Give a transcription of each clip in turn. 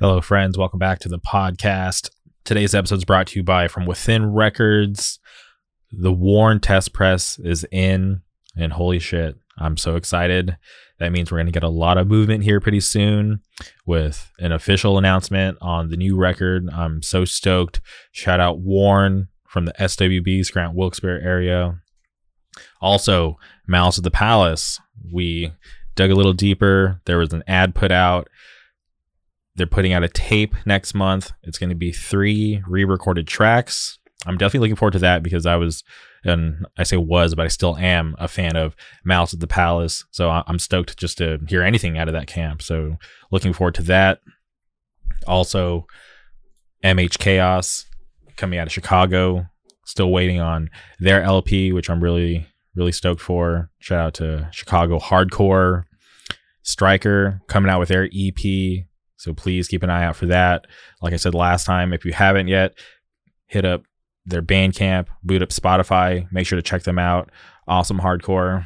Hello, friends. Welcome back to the podcast. Today's episode is brought to you by From Within Records. The Warren test press is in, and holy shit, I'm so excited. That means we're going to get a lot of movement here pretty soon with an official announcement on the new record. I'm so stoked. Shout out Warren from the SWB Scranton Wilkes-Barre area. Also, Malice at the Palace. We dug a little deeper. There was an ad put out. They're putting out a tape next month. It's going to be three re recorded tracks. I'm definitely looking forward to that because I was, and I say was, but I still am a fan of Malice at the Palace. So I'm stoked just to hear anything out of that camp. So looking forward to that. Also, MH Chaos coming out of Chicago. Still waiting on their LP, which I'm really, really stoked for. Shout out to Chicago Hardcore. Striker coming out with their EP. So please keep an eye out for that. Like I said last time, if you haven't yet, hit up their Bandcamp, boot up Spotify, make sure to check them out. Awesome hardcore.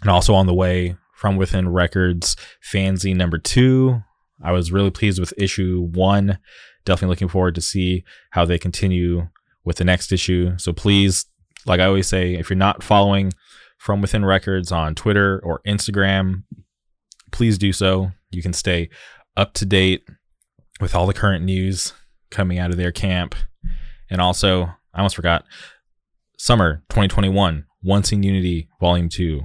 And also on the way from within records, fanzine number two. I was really pleased with issue one. Definitely looking forward to see how they continue with the next issue. So please, like I always say, if you're not following from within records on Twitter or Instagram, please do so. You can stay up to date with all the current news coming out of their camp. And also, I almost forgot summer 2021, Once in Unity Volume 2.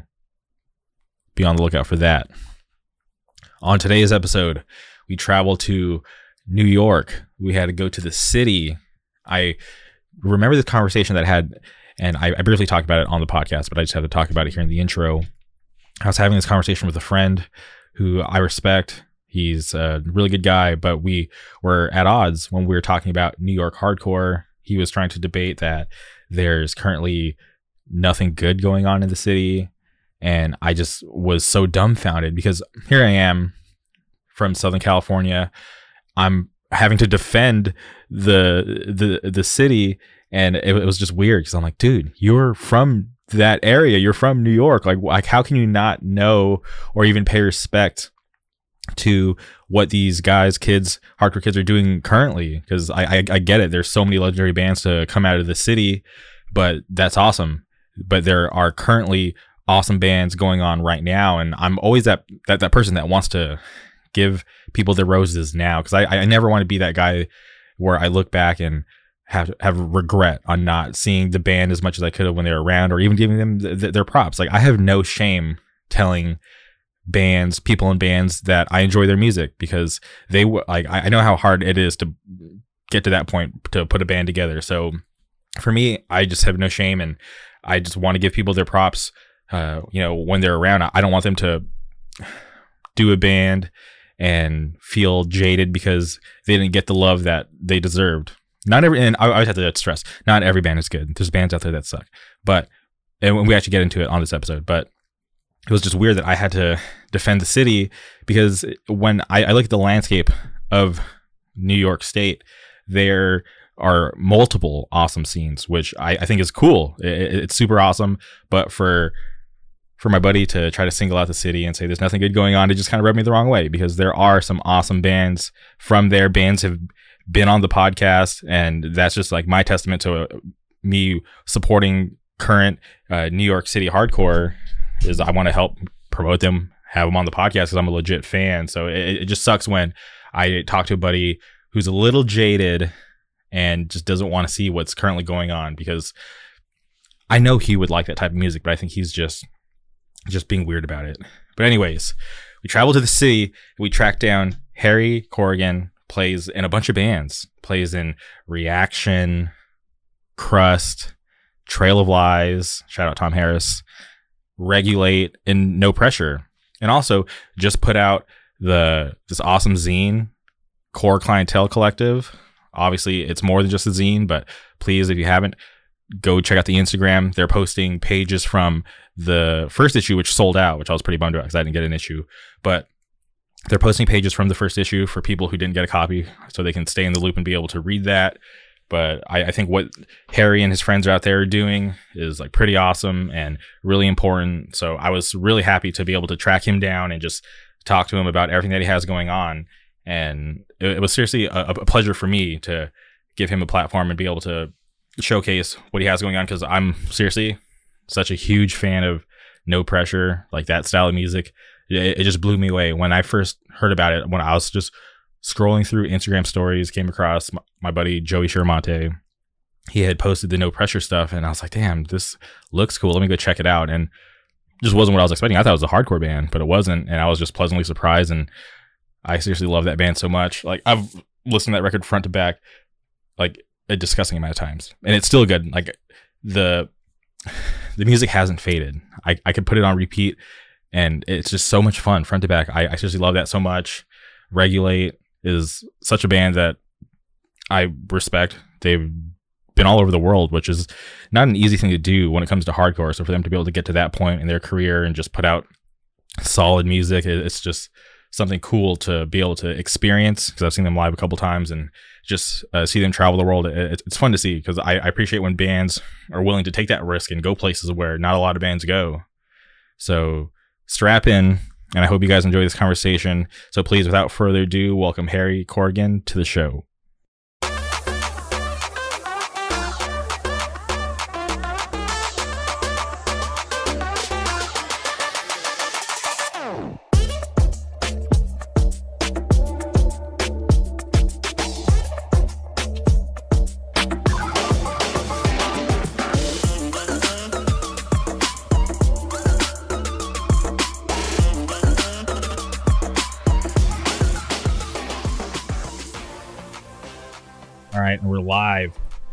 Be on the lookout for that. On today's episode, we travel to New York. We had to go to the city. I remember this conversation that I had, and I, I briefly talked about it on the podcast, but I just had to talk about it here in the intro. I was having this conversation with a friend who I respect. He's a really good guy, but we were at odds when we were talking about New York hardcore. He was trying to debate that there's currently nothing good going on in the city. And I just was so dumbfounded because here I am from Southern California. I'm having to defend the the the city and it, it was just weird because I'm like, dude, you're from that area. You're from New York. Like, like how can you not know or even pay respect to what these guys, kids, hardcore kids are doing currently? Because I, I, I get it. There's so many legendary bands to come out of the city, but that's awesome. But there are currently awesome bands going on right now, and I'm always that that that person that wants to give people their roses now because I I never want to be that guy where I look back and have have regret on not seeing the band as much as I could have when they were around, or even giving them th- th- their props. Like I have no shame telling bands, people in bands that I enjoy their music because they like I, know how hard it is to get to that point to put a band together. So for me, I just have no shame and I just want to give people their props. Uh, you know, when they're around, I don't want them to do a band and feel jaded because they didn't get the love that they deserved. Not every, and I always have to stress, not every band is good. There's bands out there that suck, but and we actually get into it on this episode, but it was just weird that I had to defend the city because when I, I look at the landscape of New York State, there are multiple awesome scenes, which I, I think is cool. It, it's super awesome, but for for my buddy to try to single out the city and say there's nothing good going on, it just kind of rubbed me the wrong way because there are some awesome bands from there. Bands have been on the podcast, and that's just like my testament to uh, me supporting current uh, New York City hardcore. Is I want to help promote them, have him on the podcast because I'm a legit fan. So it, it just sucks when I talk to a buddy who's a little jaded and just doesn't want to see what's currently going on because I know he would like that type of music, but I think he's just just being weird about it. But anyways, we travel to the city. We track down Harry Corrigan, plays in a bunch of bands, plays in Reaction, Crust, Trail of Lies, shout out Tom Harris, Regulate, and No Pressure. And also just put out the this awesome zine, Core Clientele Collective. Obviously, it's more than just a zine, but please, if you haven't, go check out the Instagram. They're posting pages from the first issue, which sold out, which I was pretty bummed about because I didn't get an issue. But they're posting pages from the first issue for people who didn't get a copy so they can stay in the loop and be able to read that. But I, I think what Harry and his friends are out there doing is like pretty awesome and really important. So I was really happy to be able to track him down and just talk to him about everything that he has going on. and it, it was seriously a, a pleasure for me to give him a platform and be able to showcase what he has going on because I'm seriously such a huge fan of No Pressure, like that style of music. It, it, just blew me away when I first heard about it. When I was just scrolling through Instagram stories, came across my, my buddy Joey Shiramonte. He had posted the No Pressure stuff, and I was like, "Damn, this looks cool. Let me go check it out." And just wasn't what I was expecting. I thought it was a hardcore band, but it wasn't, and I was just pleasantly surprised. And I seriously love that band so much. Like I've listened to that record front to back, like a disgusting amount of times, and it's still good. Like the the music hasn't faded. I I could put it on repeat, and it's just so much fun front to back. I, I seriously love that so much. Regulate is such a band that I respect. They've been all over the world, which is not an easy thing to do when it comes to hardcore. So for them to be able to get to that point in their career and just put out solid music, it's just something cool to be able to experience because I've seen them live a couple times and just uh, see them travel the world. It, it's fun to see because I, I, appreciate when bands are willing to take that risk and go places where not a lot of bands go. So strap in, and I hope you guys enjoy this conversation. So please, without further ado, welcome Harry Corrigan to the show.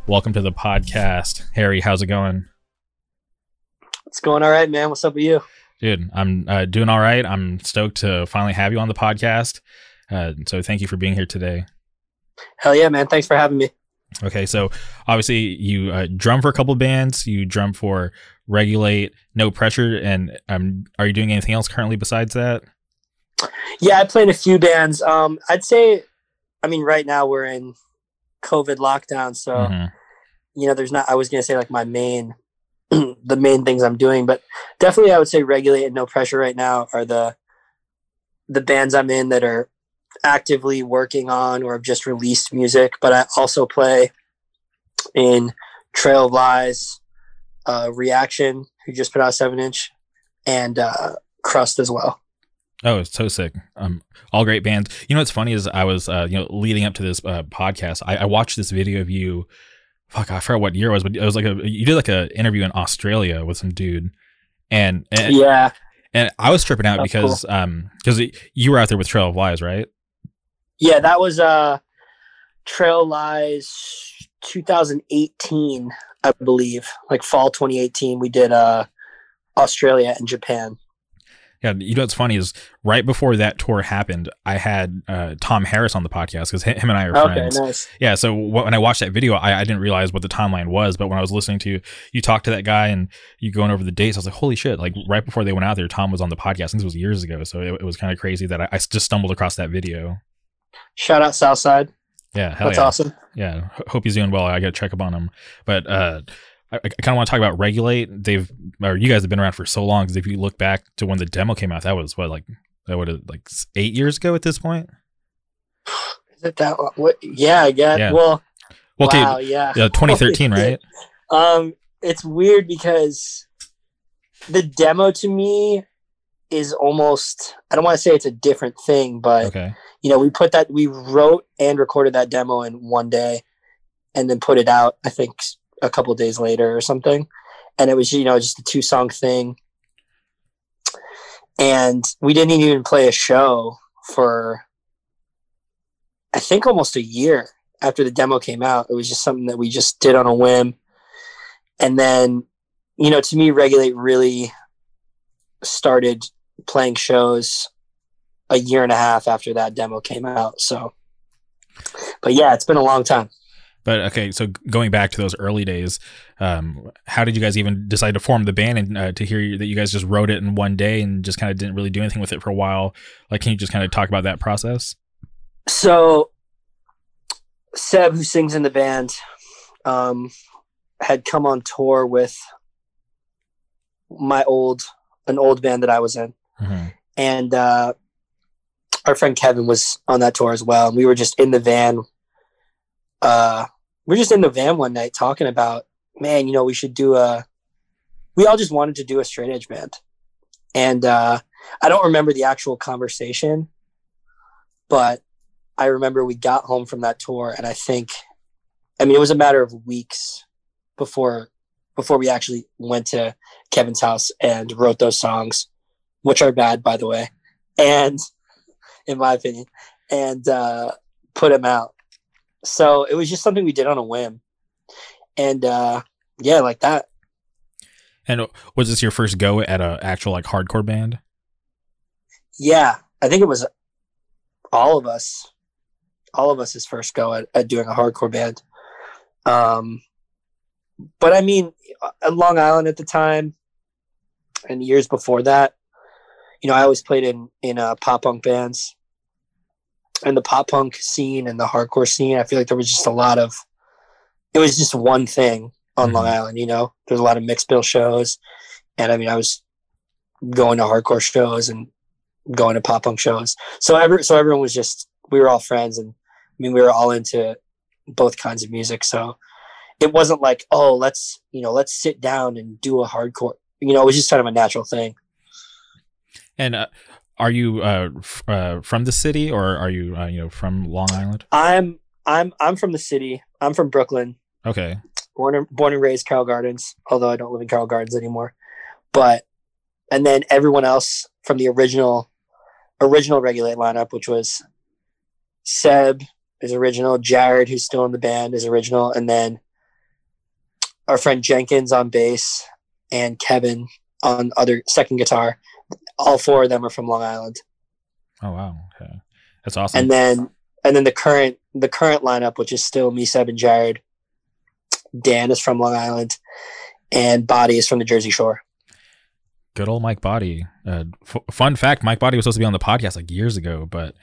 Welcome to the podcast, Harry. How's it going? It's going all right, man. What's up with you, dude? I'm uh, doing all right. I'm stoked to finally have you on the podcast. Uh, so thank you for being here today. Hell yeah, man! Thanks for having me. Okay, so obviously you uh, drum for a couple bands. You drum for Regulate, No Pressure, and um, are you doing anything else currently besides that? Yeah, I play in a few bands. Um, I'd say, I mean, right now we're in COVID lockdown. So, mm-hmm. you know, there's not, I was going to say like my main, the main things I'm doing, but definitely I would say regulate and no pressure right now are the, the bands I'm in that are actively working on or have just released music. But I also play in Trail of Lies, uh, Reaction, who just put out seven inch, and uh, Crust as well. Oh, it's so sick. Um, all great bands. You know what's funny is I was, uh, you know, leading up to this uh, podcast, I, I watched this video of you. Fuck, I forgot what year it was, but it was like a you did like a interview in Australia with some dude, and, and yeah, and I was tripping out That's because cool. um because you were out there with Trail of Lies, right? Yeah, that was uh Trail Lies 2018, I believe, like fall 2018. We did uh Australia and Japan. Yeah, you know what's funny is right before that tour happened, I had uh, Tom Harris on the podcast because him and I are okay, friends. Nice. Yeah, so when I watched that video, I, I, didn't realize what the timeline was, but when I was listening to you talk to that guy and you going over the dates, I was like, holy shit! Like right before they went out there, Tom was on the podcast. And this was years ago, so it, it was kind of crazy that I, I, just stumbled across that video. Shout out Southside. Yeah, that's yeah. awesome. Yeah, hope he's doing well. I got to check up on him, but. uh I, I kind of want to talk about regulate. They've or you guys have been around for so long because if you look back to when the demo came out, that was what like that would have like eight years ago at this point. Is it that? What? Yeah, yeah. yeah. Well, well, okay, wow, yeah. yeah 2013, right? Um, it's weird because the demo to me is almost I don't want to say it's a different thing, but okay. you know, we put that we wrote and recorded that demo in one day and then put it out, I think a couple days later or something. And it was, you know, just a two song thing. And we didn't even play a show for, I think, almost a year after the demo came out. It was just something that we just did on a whim. And then, you know, to me, Regulate really started playing shows a year and a half after that demo came out. So, but yeah, it's been a long time. But okay, so going back to those early days, um, how did you guys even decide to form the band and uh, to hear that you guys just wrote it in one day and just kind of didn't really do anything with it for a while? Like, can you just kind of talk about that process? So, Seb, who sings in the band, um, had come on tour with my old an old band that I was in, mm-hmm. and uh, our friend Kevin was on that tour as well, and we were just in the van. Uh, we are just in the van one night talking about, man, you know, we should do a. We all just wanted to do a straight edge band, and uh, I don't remember the actual conversation, but I remember we got home from that tour, and I think, I mean, it was a matter of weeks before before we actually went to Kevin's house and wrote those songs, which are bad, by the way, and in my opinion, and uh, put them out. So it was just something we did on a whim, and uh, yeah, like that. And was this your first go at a actual like hardcore band? Yeah, I think it was all of us, all of us' his first go at, at doing a hardcore band. Um, but I mean, Long Island at the time, and years before that, you know, I always played in in uh, pop punk bands, and the pop punk scene and the hardcore scene. I feel like there was just a lot of, it was just one thing on mm-hmm. Long Island. You know, there's a lot of mixed bill shows, and I mean, I was going to hardcore shows and going to pop punk shows. So every so everyone was just we were all friends, and I mean, we were all into both kinds of music. So it wasn't like, oh, let's you know, let's sit down and do a hardcore. You know, it was just kind of a natural thing. And uh, are you uh, f- uh, from the city, or are you uh, you know from Long Island? I'm I'm I'm from the city. I'm from Brooklyn. Okay. Born and born and raised Carroll Gardens, although I don't live in Carroll Gardens anymore. But and then everyone else from the original original Regulate lineup, which was Seb is original, Jared, who's still in the band, is original, and then our friend Jenkins on bass and Kevin on other second guitar. All four of them are from Long Island. Oh wow, okay, that's awesome. And then and then the current the current lineup, which is still me, Seb, and Jared. Dan is from Long Island, and Body is from the Jersey Shore. Good old Mike Body. Uh, f- fun fact: Mike Body was supposed to be on the podcast like years ago, but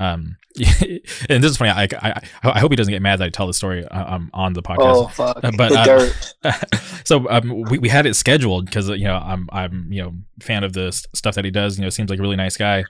um, and this is funny. I, I, I hope he doesn't get mad that I tell the story uh, um, on the podcast. Oh fuck! Uh, but uh, so um, we, we had it scheduled because you know I'm I'm you know fan of the stuff that he does. You know, seems like a really nice guy,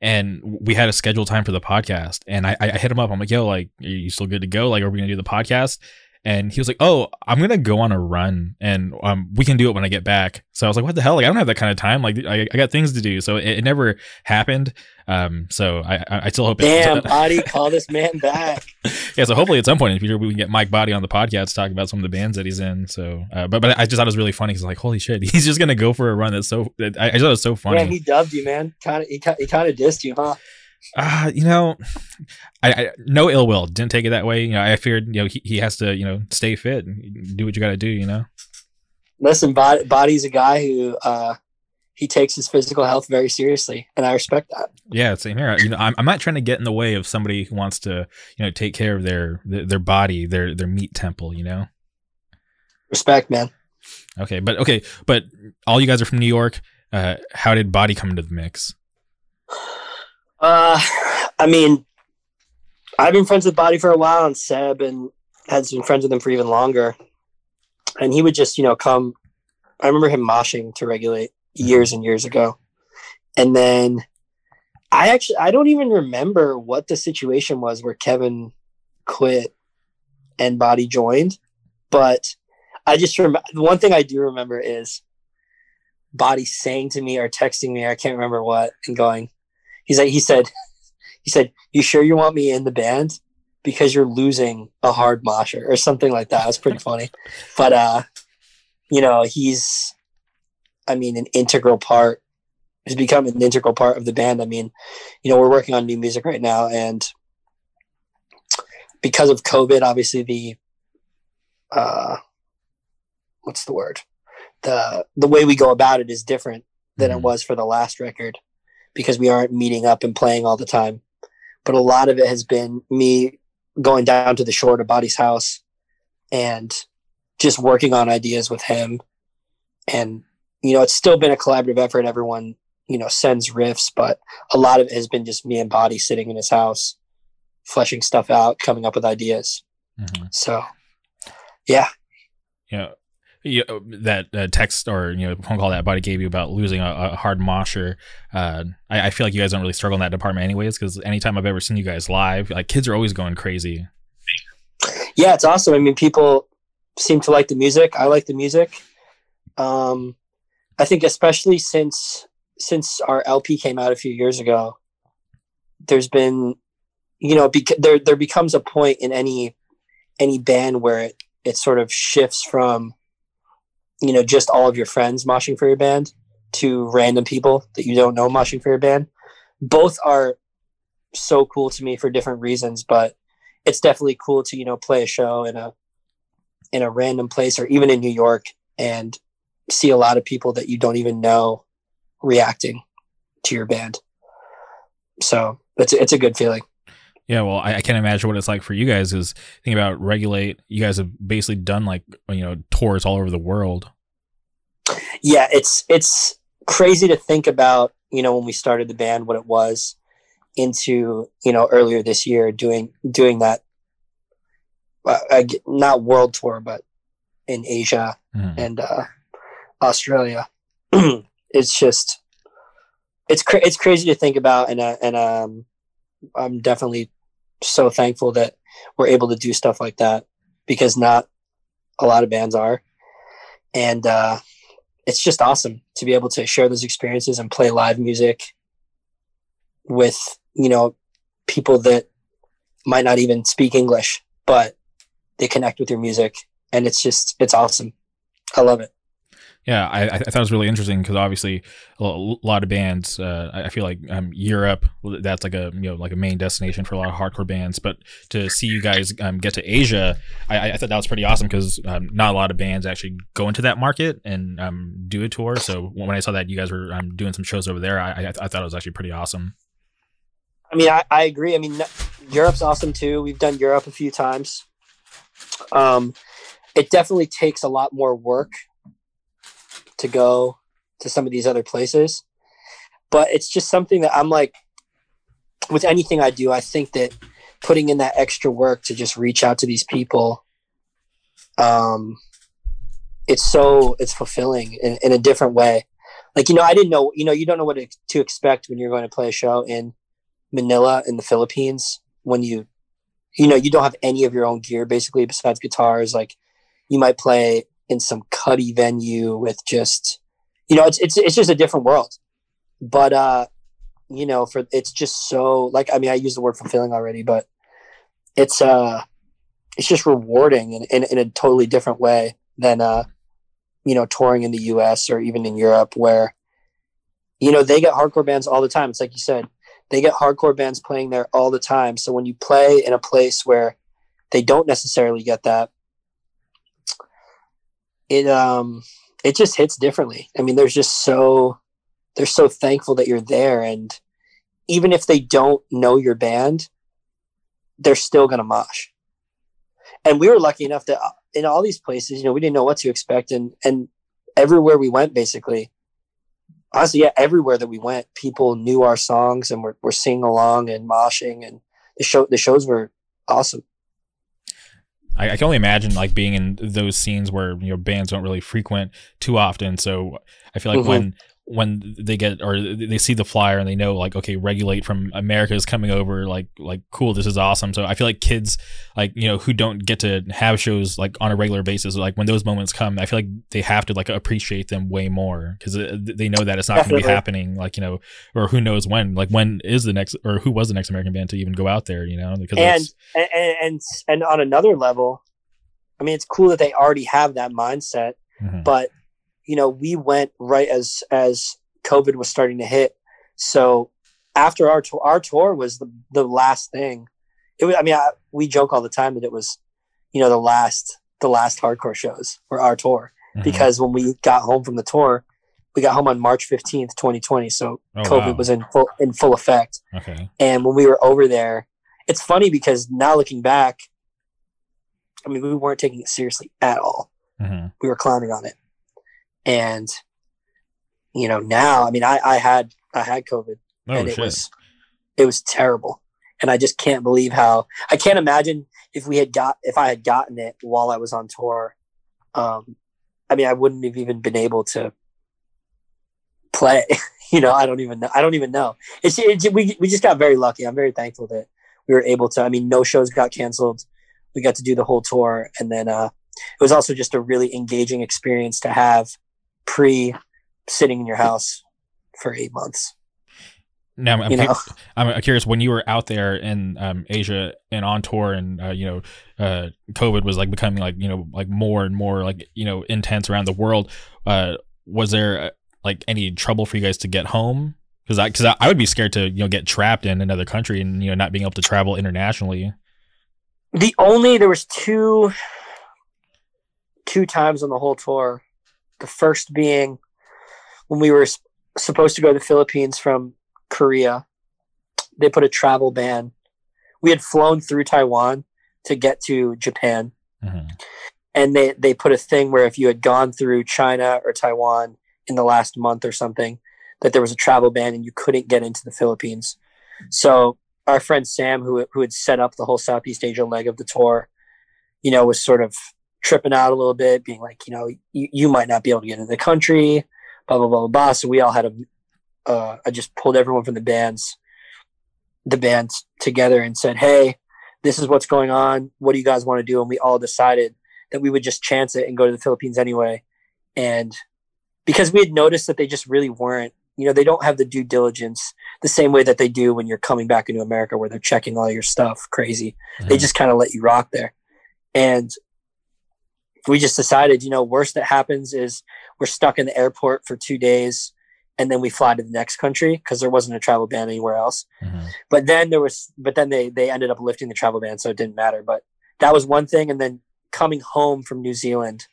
and we had a scheduled time for the podcast. And I, I hit him up. I'm like, yo, like, are you still good to go? Like, are we gonna do the podcast? And he was like, "Oh, I'm gonna go on a run, and um, we can do it when I get back." So I was like, "What the hell? Like, I don't have that kind of time. Like, I, I got things to do." So it, it never happened. Um, so I, I still hope. Damn, it, Body, call this man back. yeah, so hopefully at some point in the future we can get Mike Body on the podcast to talk about some of the bands that he's in. So, uh, but but I just thought it was really funny because like, holy shit, he's just gonna go for a run. That's so. I, I thought it was so funny. Yeah, he dubbed you, man. Kind of, he, he kind of dissed you, huh? Uh, you know, I, I, no ill will. Didn't take it that way. You know, I feared you know he, he has to you know stay fit and do what you got to do. You know. Listen, body, body's a guy who uh, he takes his physical health very seriously, and I respect that. Yeah, same here. You know, I'm, I'm not trying to get in the way of somebody who wants to you know take care of their their, their body, their their meat temple. You know. Respect, man. Okay, but okay, but all you guys are from New York. Uh, how did Body come into the mix? Uh, I mean, I've been friends with Body for a while, and Seb, and has been friends with him for even longer. And he would just, you know, come. I remember him moshing to regulate years and years ago, and then I actually I don't even remember what the situation was where Kevin quit and Body joined, but I just remember the one thing I do remember is Body saying to me or texting me, I can't remember what, and going, he's like he said he said you sure you want me in the band because you're losing a hard mosher or something like that. It was pretty funny, but uh, you know he's I mean an integral part. He's become an integral part of the band. I mean, you know, we're working on new music right now, and because of COVID, obviously the uh, what's the word? The the way we go about it is different than mm-hmm. it was for the last record because we aren't meeting up and playing all the time. But a lot of it has been me going down to the shore to Body's house and just working on ideas with him. And, you know, it's still been a collaborative effort. Everyone, you know, sends riffs, but a lot of it has been just me and Body sitting in his house, fleshing stuff out, coming up with ideas. Mm-hmm. So, yeah. Yeah you know, that uh, text or you know phone call that Body gave you about losing a, a hard mosher. Uh, I, I, feel like you guys don't really struggle in that department, anyways. Because anytime I've ever seen you guys live, like kids are always going crazy. Yeah, it's awesome. I mean, people seem to like the music. I like the music. Um, I think especially since since our LP came out a few years ago, there's been, you know, bec- there there becomes a point in any any band where it it sort of shifts from you know just all of your friends moshing for your band to random people that you don't know moshing for your band. Both are so cool to me for different reasons but it's definitely cool to you know play a show in a in a random place or even in new york and see a lot of people that you don't even know reacting to your band. So it's it's a good feeling yeah, well, I, I, can't imagine what it's like for you guys. Is thinking about regulate. You guys have basically done like you know tours all over the world. Yeah, it's it's crazy to think about. You know, when we started the band, what it was into you know earlier this year doing doing that. Uh, not world tour, but in Asia mm. and uh, Australia. it's just it's cra- it's crazy to think about, and uh, and um, I'm definitely so thankful that we're able to do stuff like that because not a lot of bands are. And uh, it's just awesome to be able to share those experiences and play live music with, you know, people that might not even speak English, but they connect with your music. And it's just, it's awesome. I love it. Yeah, I, I thought it was really interesting because obviously a lot of bands. Uh, I feel like um, Europe that's like a you know like a main destination for a lot of hardcore bands. But to see you guys um, get to Asia, I, I, thought that was pretty awesome because um, not a lot of bands actually go into that market and um, do a tour. So when I saw that you guys were um, doing some shows over there, I, I, thought it was actually pretty awesome. I mean, I, I agree. I mean, Europe's awesome too. We've done Europe a few times. Um, it definitely takes a lot more work to go to some of these other places. But it's just something that I'm like, with anything I do, I think that putting in that extra work to just reach out to these people, um, it's so it's fulfilling in, in a different way. Like you know, I didn't know. You know, you don't know what to expect when you're going to play a show in Manila in the Philippines when you, you know, you don't have any of your own gear basically besides guitars. Like you might play in some cuddy venue with just you know it's it's it's just a different world. But uh you know for it's just so like i mean i use the word fulfilling already but it's uh it's just rewarding in, in, in a totally different way than uh you know touring in the us or even in europe where you know they get hardcore bands all the time. It's like you said they get hardcore bands playing there all the time. So when you play in a place where they don't necessarily get that it um it just hits differently. I mean, there's just so they're so thankful that you're there, and even if they don't know your band, they're still gonna mosh. And we were lucky enough that uh, in all these places, you know, we didn't know what to expect, and and everywhere we went, basically, honestly, yeah, everywhere that we went, people knew our songs and were, were singing along and moshing, and the show the shows were awesome. I, I, can only imagine like being in those scenes where you know bands don't really frequent too often. So I feel like mm-hmm. when when they get or they see the flyer and they know like okay regulate from america is coming over like like cool this is awesome so i feel like kids like you know who don't get to have shows like on a regular basis like when those moments come i feel like they have to like appreciate them way more because they know that it's not going to be happening like you know or who knows when like when is the next or who was the next american band to even go out there you know because and and, and and on another level i mean it's cool that they already have that mindset mm-hmm. but you know, we went right as as COVID was starting to hit. So after our tour, our tour was the the last thing. It was. I mean, I, we joke all the time that it was, you know, the last the last hardcore shows for our tour mm-hmm. because when we got home from the tour, we got home on March fifteenth, twenty twenty. So oh, COVID wow. was in full in full effect. Okay. And when we were over there, it's funny because now looking back, I mean, we weren't taking it seriously at all. Mm-hmm. We were clowning on it and you know now i mean i i had i had covid oh, and it shit. was it was terrible and i just can't believe how i can't imagine if we had got if i had gotten it while i was on tour um I mean, I wouldn't have even been able to play. you know, I don't even know. I don't even know. It's, it's we we just got very lucky. I'm very thankful that we were able to. I mean, no shows got canceled. We got to do the whole tour, and then uh, it was also just a really engaging experience to have pre sitting in your house for eight months. Now, I'm, I'm, I'm, curious when you were out there in um, Asia and on tour, and uh, you know, uh, COVID was like becoming like you know like more and more like you know intense around the world. Uh, was there uh, like any trouble for you guys to get home? Because I because I, I would be scared to you know get trapped in another country and you know not being able to travel internationally. The only there was two two times on the whole tour. The first being when we were supposed to go to the Philippines from Korea. They put a travel ban. We had flown through Taiwan to get to Japan. Mm-hmm. And they, they put a thing where if you had gone through China or Taiwan in the last month or something, that there was a travel ban and you couldn't get into the Philippines. So our friend Sam, who who had set up the whole Southeast Asia leg of the tour, you know, was sort of tripping out a little bit, being like, you know, you, you might not be able to get into the country, blah blah blah blah. blah. So we all had a uh, I just pulled everyone from the bands, the bands together and said, "Hey, this is what's going on. What do you guys want to do?" And we all decided that we would just chance it and go to the Philippines anyway. And because we had noticed that they just really weren't, you know, they don't have the due diligence the same way that they do when you're coming back into America, where they're checking all your stuff crazy. Mm-hmm. They just kind of let you rock there. And we just decided, you know, worst that happens is we're stuck in the airport for two days and then we fly to the next country because there wasn't a travel ban anywhere else. Mm-hmm. But then there was, but then they they ended up lifting the travel ban, so it didn't matter. But that was one thing. And then coming home from New Zealand,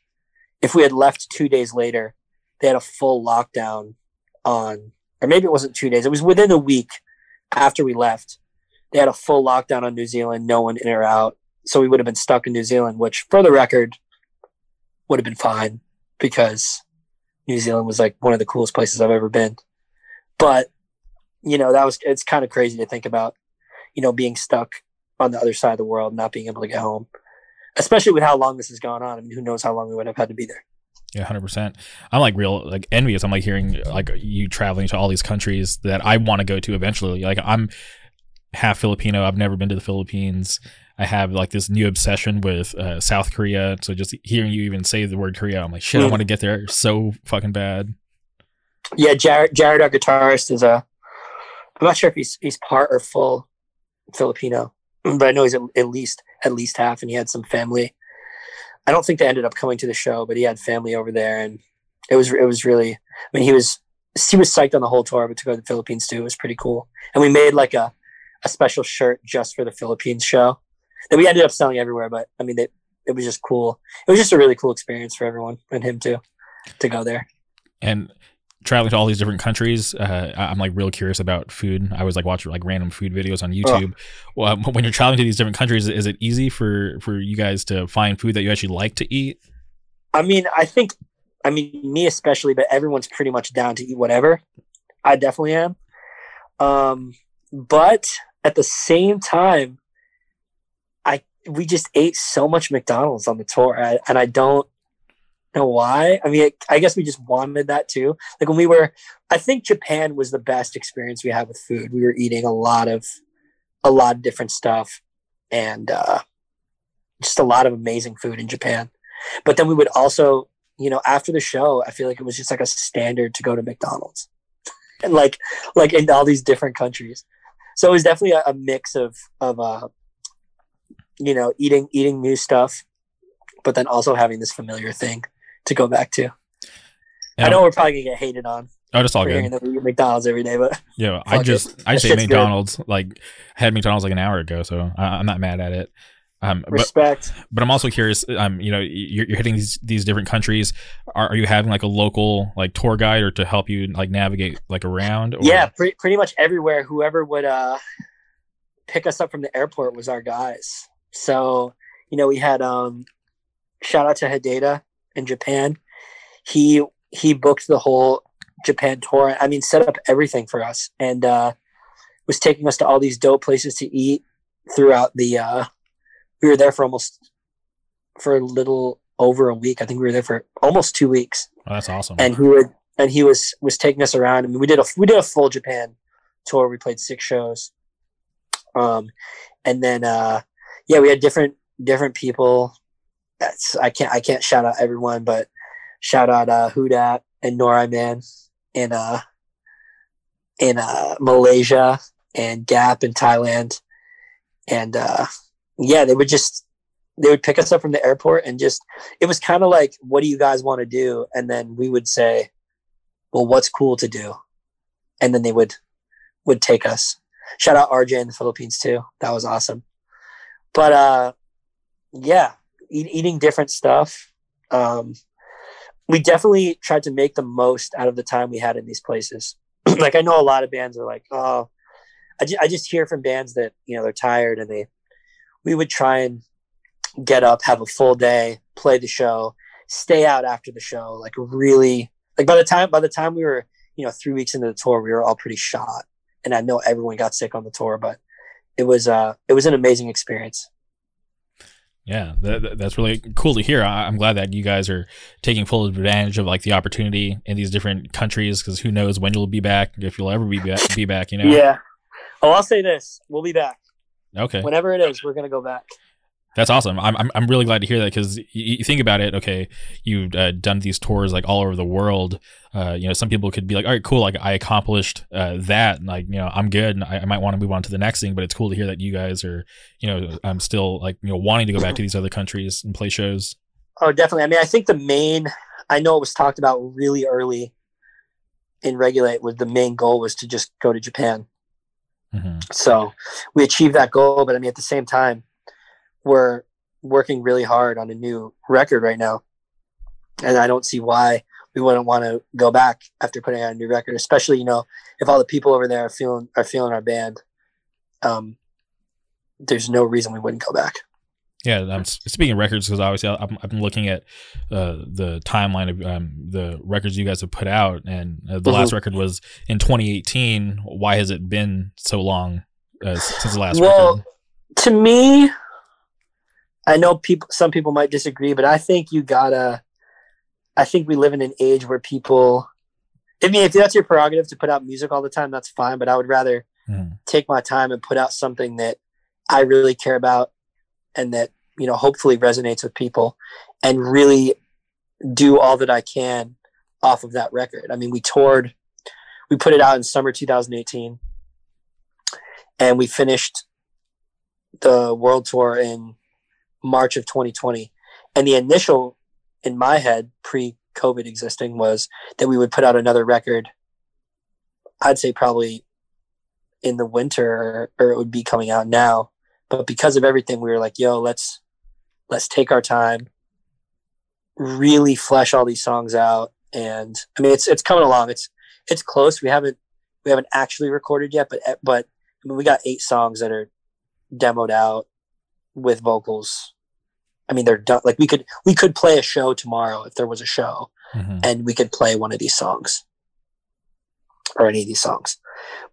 if we had left two days later, they had a full lockdown on, or maybe it wasn't two days. It was within a week after we left. They had a full lockdown on New Zealand, no one in or out. So we would have been stuck in New Zealand, which, for the record, would have been fine because New Zealand was like one of the coolest places I've ever been. But you know, that was it's kind of crazy to think about, you know, being stuck on the other side of the world, not being able to get home, especially with how long this has gone on. I mean, who knows how long we would have had to be there. Yeah, hundred percent. I'm like real like envious. I'm like hearing like you traveling to all these countries that I want to go to eventually. Like I'm half Filipino. I've never been to the Philippines. I have like this new obsession with uh, South Korea. So just hearing you even say the word Korea, I'm like, shit, mm. I want to get there so fucking bad. Yeah, Jared, Jared, our guitarist, is a. I'm not sure if he's he's part or full Filipino, but I know he's at, at least at least half, and he had some family. I don't think they ended up coming to the show, but he had family over there, and it was it was really. I mean, he was he was psyched on the whole tour, but to go to the Philippines too it was pretty cool. And we made like a a special shirt just for the Philippines show that we ended up selling everywhere. But I mean, it, it was just cool. It was just a really cool experience for everyone and him too to go there. And traveling to all these different countries, uh, I'm like real curious about food. I was like watching like random food videos on YouTube. Oh. Well, when you're traveling to these different countries, is it easy for for you guys to find food that you actually like to eat? I mean, I think, I mean, me especially, but everyone's pretty much down to eat whatever. I definitely am. Um, but at the same time, we just ate so much McDonald's on the tour, and I don't know why. I mean, I guess we just wanted that too. Like when we were, I think Japan was the best experience we had with food. We were eating a lot of, a lot of different stuff, and uh, just a lot of amazing food in Japan. But then we would also, you know, after the show, I feel like it was just like a standard to go to McDonald's, and like, like in all these different countries so it was definitely a, a mix of of uh, you know eating eating new stuff, but then also having this familiar thing to go back to. I know we're probably gonna get hated on. Oh, just all good. That we eat McDonald's every day, but yeah, I just it. I just ate McDonald's. Good. Like had McDonald's like an hour ago, so I, am not mad at it. Um, Respect. But, but, I'm also curious. Um, you know, you're, you're hitting these these different countries. Are, are, you having like a local like tour guide or to help you like navigate like around? Or? Yeah, pre- pretty much everywhere. Whoever would uh pick us up from the airport was our guys. So you know, we had um, shout out to Hideta in Japan. He he booked the whole Japan tour. I mean, set up everything for us and uh, was taking us to all these dope places to eat throughout the uh, we were there for almost for a little over a week. I think we were there for almost two weeks. Oh, that's awesome. And he would and he was was taking us around. I mean, we did a we did a full Japan tour. We played six shows. Um, and then uh, yeah, we had different different people. That's I can't I can't shout out everyone, but shout out uh, Hudat and Nora Man in uh in uh Malaysia and Gap in Thailand, and uh, yeah, they would just they would pick us up from the airport and just it was kind of like what do you guys want to do? And then we would say well what's cool to do? And then they would would take us. Shout out rj in the philippines too. That was awesome but uh yeah eat, eating different stuff um we definitely tried to make the most out of the time we had in these places like i know a lot of bands are like oh I, ju- I just hear from bands that you know they're tired and they we would try and get up, have a full day, play the show, stay out after the show. Like really, like by the time by the time we were, you know, three weeks into the tour, we were all pretty shot. And I know everyone got sick on the tour, but it was uh it was an amazing experience. Yeah, that, that's really cool to hear. I, am glad that you guys are taking full advantage of like the opportunity in these different countries because who knows when you'll be back, if you'll ever be back, be back. You know. Yeah. Oh, I'll say this: we'll be back. Okay. Whenever it is, we're gonna go back. That's awesome. I'm, I'm, I'm really glad to hear that because you, you, think about it. Okay, you've uh, done these tours like all over the world. Uh, you know, some people could be like, "All right, cool. Like I accomplished uh, that. And, like you know, I'm good, and I, I might want to move on to the next thing." But it's cool to hear that you guys are, you know, I'm still like you know wanting to go back to these other countries and play shows. Oh, definitely. I mean, I think the main. I know it was talked about really early in Regulate. Was the main goal was to just go to Japan. Mm-hmm. So we achieved that goal, but I mean, at the same time we're working really hard on a new record right now. And I don't see why we wouldn't want to go back after putting out a new record, especially, you know, if all the people over there are feeling are feeling our band. Um, there's no reason we wouldn't go back. Yeah, I'm speaking of records because obviously I'm, I'm looking at uh, the timeline of um, the records you guys have put out, and uh, the mm-hmm. last record was in 2018. Why has it been so long uh, since the last well, record? To me, I know people some people might disagree, but I think you gotta I think we live in an age where people I mean if that's your prerogative to put out music all the time, that's fine. But I would rather mm. take my time and put out something that I really care about and that, you know, hopefully resonates with people and really do all that I can off of that record. I mean, we toured we put it out in summer 2018 and we finished the world tour in March of 2020. And the initial in my head, pre COVID existing, was that we would put out another record. I'd say probably in the winter or, it would be coming out now. But because of everything, we were like, yo, let's let's take our time, really flesh all these songs out. And I mean it's it's coming along. It's it's close. We haven't we haven't actually recorded yet, but but I mean we got eight songs that are demoed out with vocals. I mean, they're done. Like we could we could play a show tomorrow if there was a show, mm-hmm. and we could play one of these songs or any of these songs.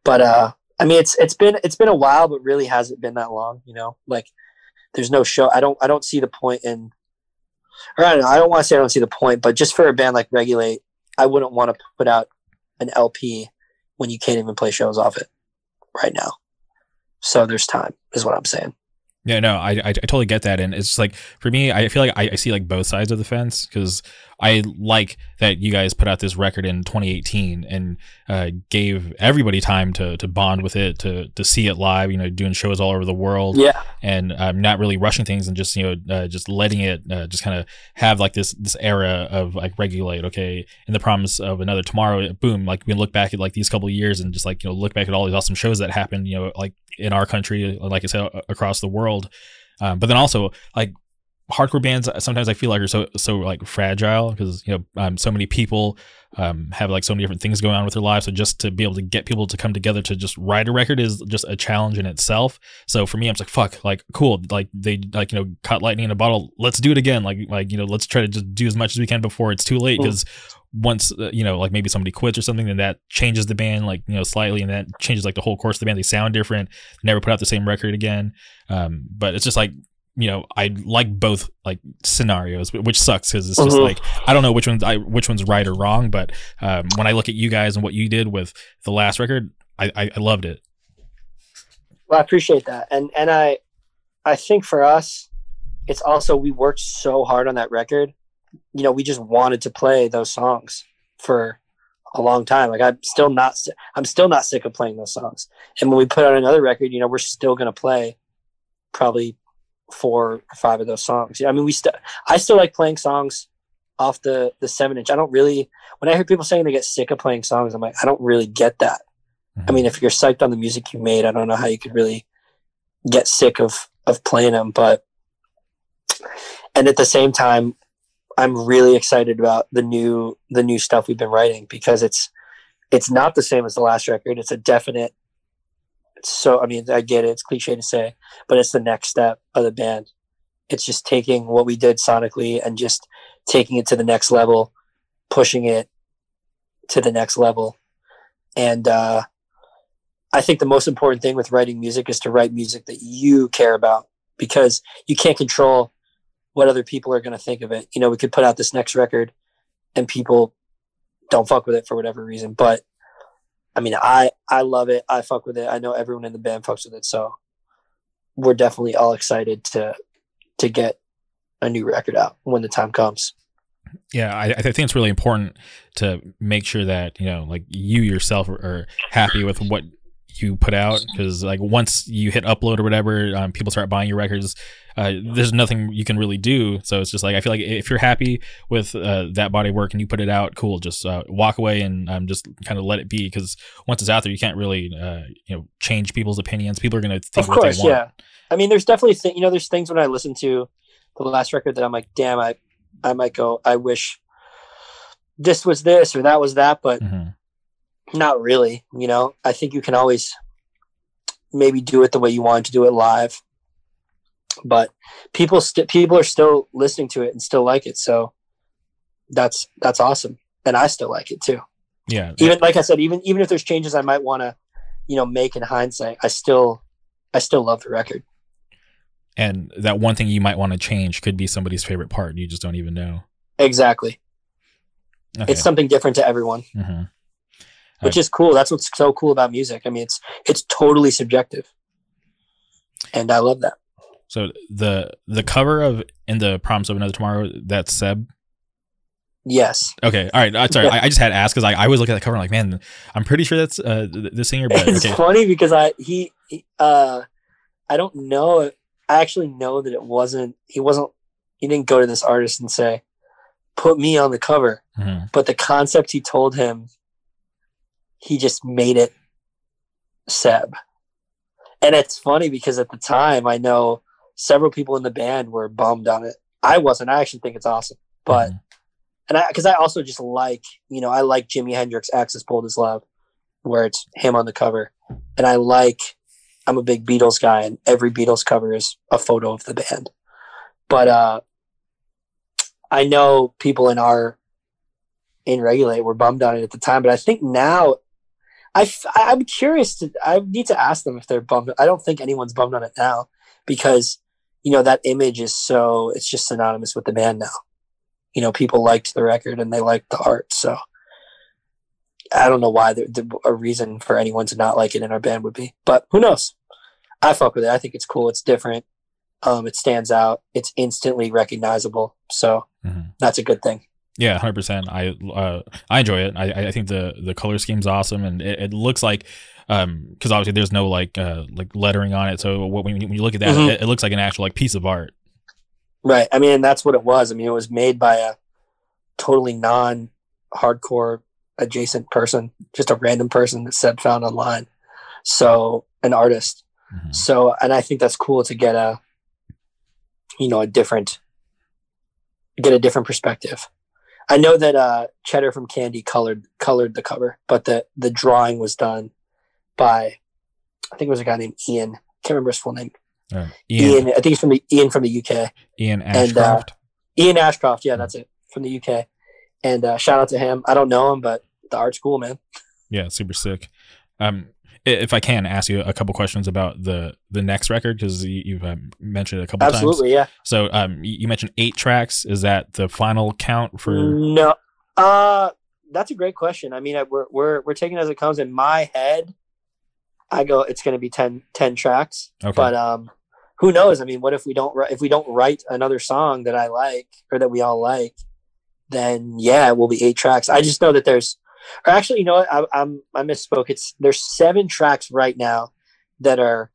But uh, I mean, it's it's been it's been a while, but really hasn't been that long. You know, like there's no show. I don't I don't see the point in. Or I don't know. I don't want to say I don't see the point, but just for a band like Regulate, I wouldn't want to put out an LP when you can't even play shows off it right now. So there's time, is what I'm saying. Yeah, no, I, I, I totally get that, and it's like for me, I feel like I, I see like both sides of the fence because I like that you guys put out this record in 2018 and uh, gave everybody time to to bond with it, to to see it live. You know, doing shows all over the world. Yeah, and um, not really rushing things and just you know uh, just letting it uh, just kind of have like this this era of like regulate. Okay, in the promise of another tomorrow, boom. Like we look back at like these couple of years and just like you know look back at all these awesome shows that happened. You know, like in our country, like I said, across the world. Um, but then also like hardcore bands sometimes I feel like are so so like fragile because you know um, so many people um, have like so many different things going on with their lives. So just to be able to get people to come together to just write a record is just a challenge in itself. So for me, I'm like fuck, like cool, like they like you know caught lightning in a bottle. Let's do it again. Like like you know let's try to just do as much as we can before it's too late because. Once uh, you know, like maybe somebody quits or something, then that changes the band, like you know, slightly, and that changes like the whole course of the band. They sound different. Never put out the same record again. Um, but it's just like you know I like both like scenarios, which sucks because it's just mm-hmm. like I don't know which one's I, which one's right or wrong. But um, when I look at you guys and what you did with the last record, I, I, I loved it. Well, I appreciate that, and and I I think for us, it's also we worked so hard on that record. You know, we just wanted to play those songs for a long time. Like I'm still not I'm still not sick of playing those songs. And when we put out another record, you know, we're still gonna play probably four or five of those songs. Yeah, I mean, we still I still like playing songs off the the seven inch. I don't really when I hear people saying they get sick of playing songs, I'm like, I don't really get that. Mm-hmm. I mean, if you're psyched on the music you made, I don't know how you could really get sick of of playing them. But and at the same time, I'm really excited about the new the new stuff we've been writing because it's it's not the same as the last record. It's a definite. So I mean, I get it. It's cliche to say, but it's the next step of the band. It's just taking what we did sonically and just taking it to the next level, pushing it to the next level, and uh, I think the most important thing with writing music is to write music that you care about because you can't control what other people are going to think of it. You know, we could put out this next record and people don't fuck with it for whatever reason. But I mean, I, I love it. I fuck with it. I know everyone in the band fucks with it. So we're definitely all excited to, to get a new record out when the time comes. Yeah, I, I think it's really important to make sure that you know, like you yourself are, are happy with what you put out because like once you hit upload or whatever um, people start buying your records uh, there's nothing you can really do. So it's just like i feel like if you're happy with uh, that body work and you put it out cool just uh, walk away and um, just kind of let it be because once it's out there you can't really uh, you know change people's opinions. People are going to think of course yeah. I mean there's definitely th- you know there's things when i listen to the last record that i'm like damn i i might go i wish this was this or that was that but mm-hmm not really. You know, I think you can always maybe do it the way you want to do it live, but people st- people are still listening to it and still like it. So that's that's awesome, and I still like it too. Yeah. Even like I said, even even if there's changes I might want to, you know, make in hindsight, I still I still love the record. And that one thing you might want to change could be somebody's favorite part. And you just don't even know. Exactly. Okay. It's something different to everyone. Mm-hmm which is cool. That's what's so cool about music. I mean, it's it's totally subjective, and I love that. So the the cover of "In the Promise of Another Tomorrow" that's Seb. Yes. Okay. All right. Uh, sorry. I, I, just had to ask because I, I always look at the cover and like, man, I'm pretty sure that's uh, the, the singer. But, it's okay. funny because I he, he uh I don't know. I actually know that it wasn't. He wasn't. He didn't go to this artist and say, "Put me on the cover." Mm-hmm. But the concept he told him he just made it Seb. And it's funny because at the time, I know several people in the band were bummed on it. I wasn't. I actually think it's awesome. But, mm-hmm. and I, because I also just like, you know, I like Jimi Hendrix Axis Bold as Love, where it's him on the cover. And I like, I'm a big Beatles guy, and every Beatles cover is a photo of the band. But, uh, I know people in our in Regulate were bummed on it at the time, but I think now I, I'm curious to, I need to ask them if they're bummed. I don't think anyone's bummed on it now because, you know, that image is so, it's just synonymous with the band now. You know, people liked the record and they liked the art. So I don't know why the, the, a reason for anyone to not like it in our band would be, but who knows? I fuck with it. I think it's cool. It's different. Um, it stands out. It's instantly recognizable. So mm-hmm. that's a good thing. Yeah, hundred percent. I uh, I enjoy it. I I think the the color scheme's awesome, and it, it looks like um because obviously there's no like uh like lettering on it. So when you, when you look at that, mm-hmm. it, it, looks like an actual like piece of art. Right. I mean, that's what it was. I mean, it was made by a totally non hardcore adjacent person, just a random person that Seb found online. So an artist. Mm-hmm. So, and I think that's cool to get a, you know, a different, get a different perspective. I know that uh, Cheddar from Candy colored colored the cover, but the the drawing was done by I think it was a guy named Ian. Can't remember his full name. Uh, Ian. Ian. I think he's from the Ian from the UK. Ian Ashcroft. And, uh, Ian Ashcroft. Yeah, that's it from the UK. And uh, shout out to him. I don't know him, but the art's cool, man. Yeah, super sick. Um, if I can ask you a couple questions about the the next record because you, have um, mentioned it a couple Absolutely, times. Absolutely, yeah. So um, you mentioned eight tracks. Is that the final count for? No, uh, that's a great question. I mean, we're we're we're taking it as it comes. In my head, I go, it's going to be 10, 10 tracks. Okay. But um, who knows? I mean, what if we don't if we don't write another song that I like or that we all like? Then yeah, it will be eight tracks. I just know that there's or actually, you know what? I, I'm I misspoke. It's there's seven tracks right now that are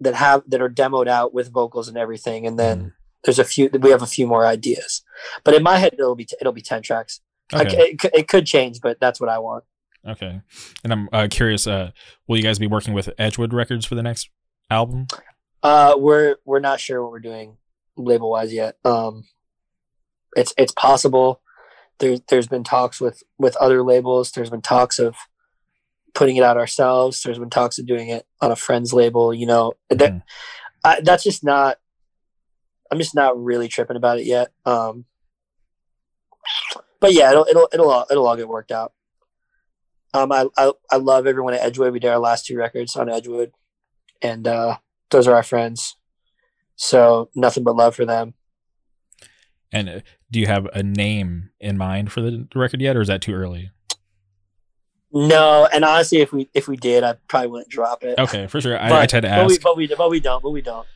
that have that are demoed out with vocals and everything, and then mm. there's a few. We have a few more ideas, but in my head, it'll be it'll be ten tracks. Okay. it, it could change, but that's what I want. Okay, and I'm uh, curious. Uh, will you guys be working with Edgewood Records for the next album? Uh, we're we're not sure what we're doing label wise yet. Um, it's it's possible there, there's been talks with with other labels. There's been talks of putting it out ourselves. There's been talks of doing it on a friend's label you know mm-hmm. that I, that's just not i'm just not really tripping about it yet um but yeah it'll it'll it'll all, it'll all get worked out. Um I, I i love everyone at edgewood. We did our last two records on edgewood and uh those are our friends. So nothing but love for them and uh, do you have a name in mind for the record yet, or is that too early? No, and honestly, if we if we did, I probably wouldn't drop it. Okay, for sure. I, but, I tend to ask, but we, but we but we don't, but we don't.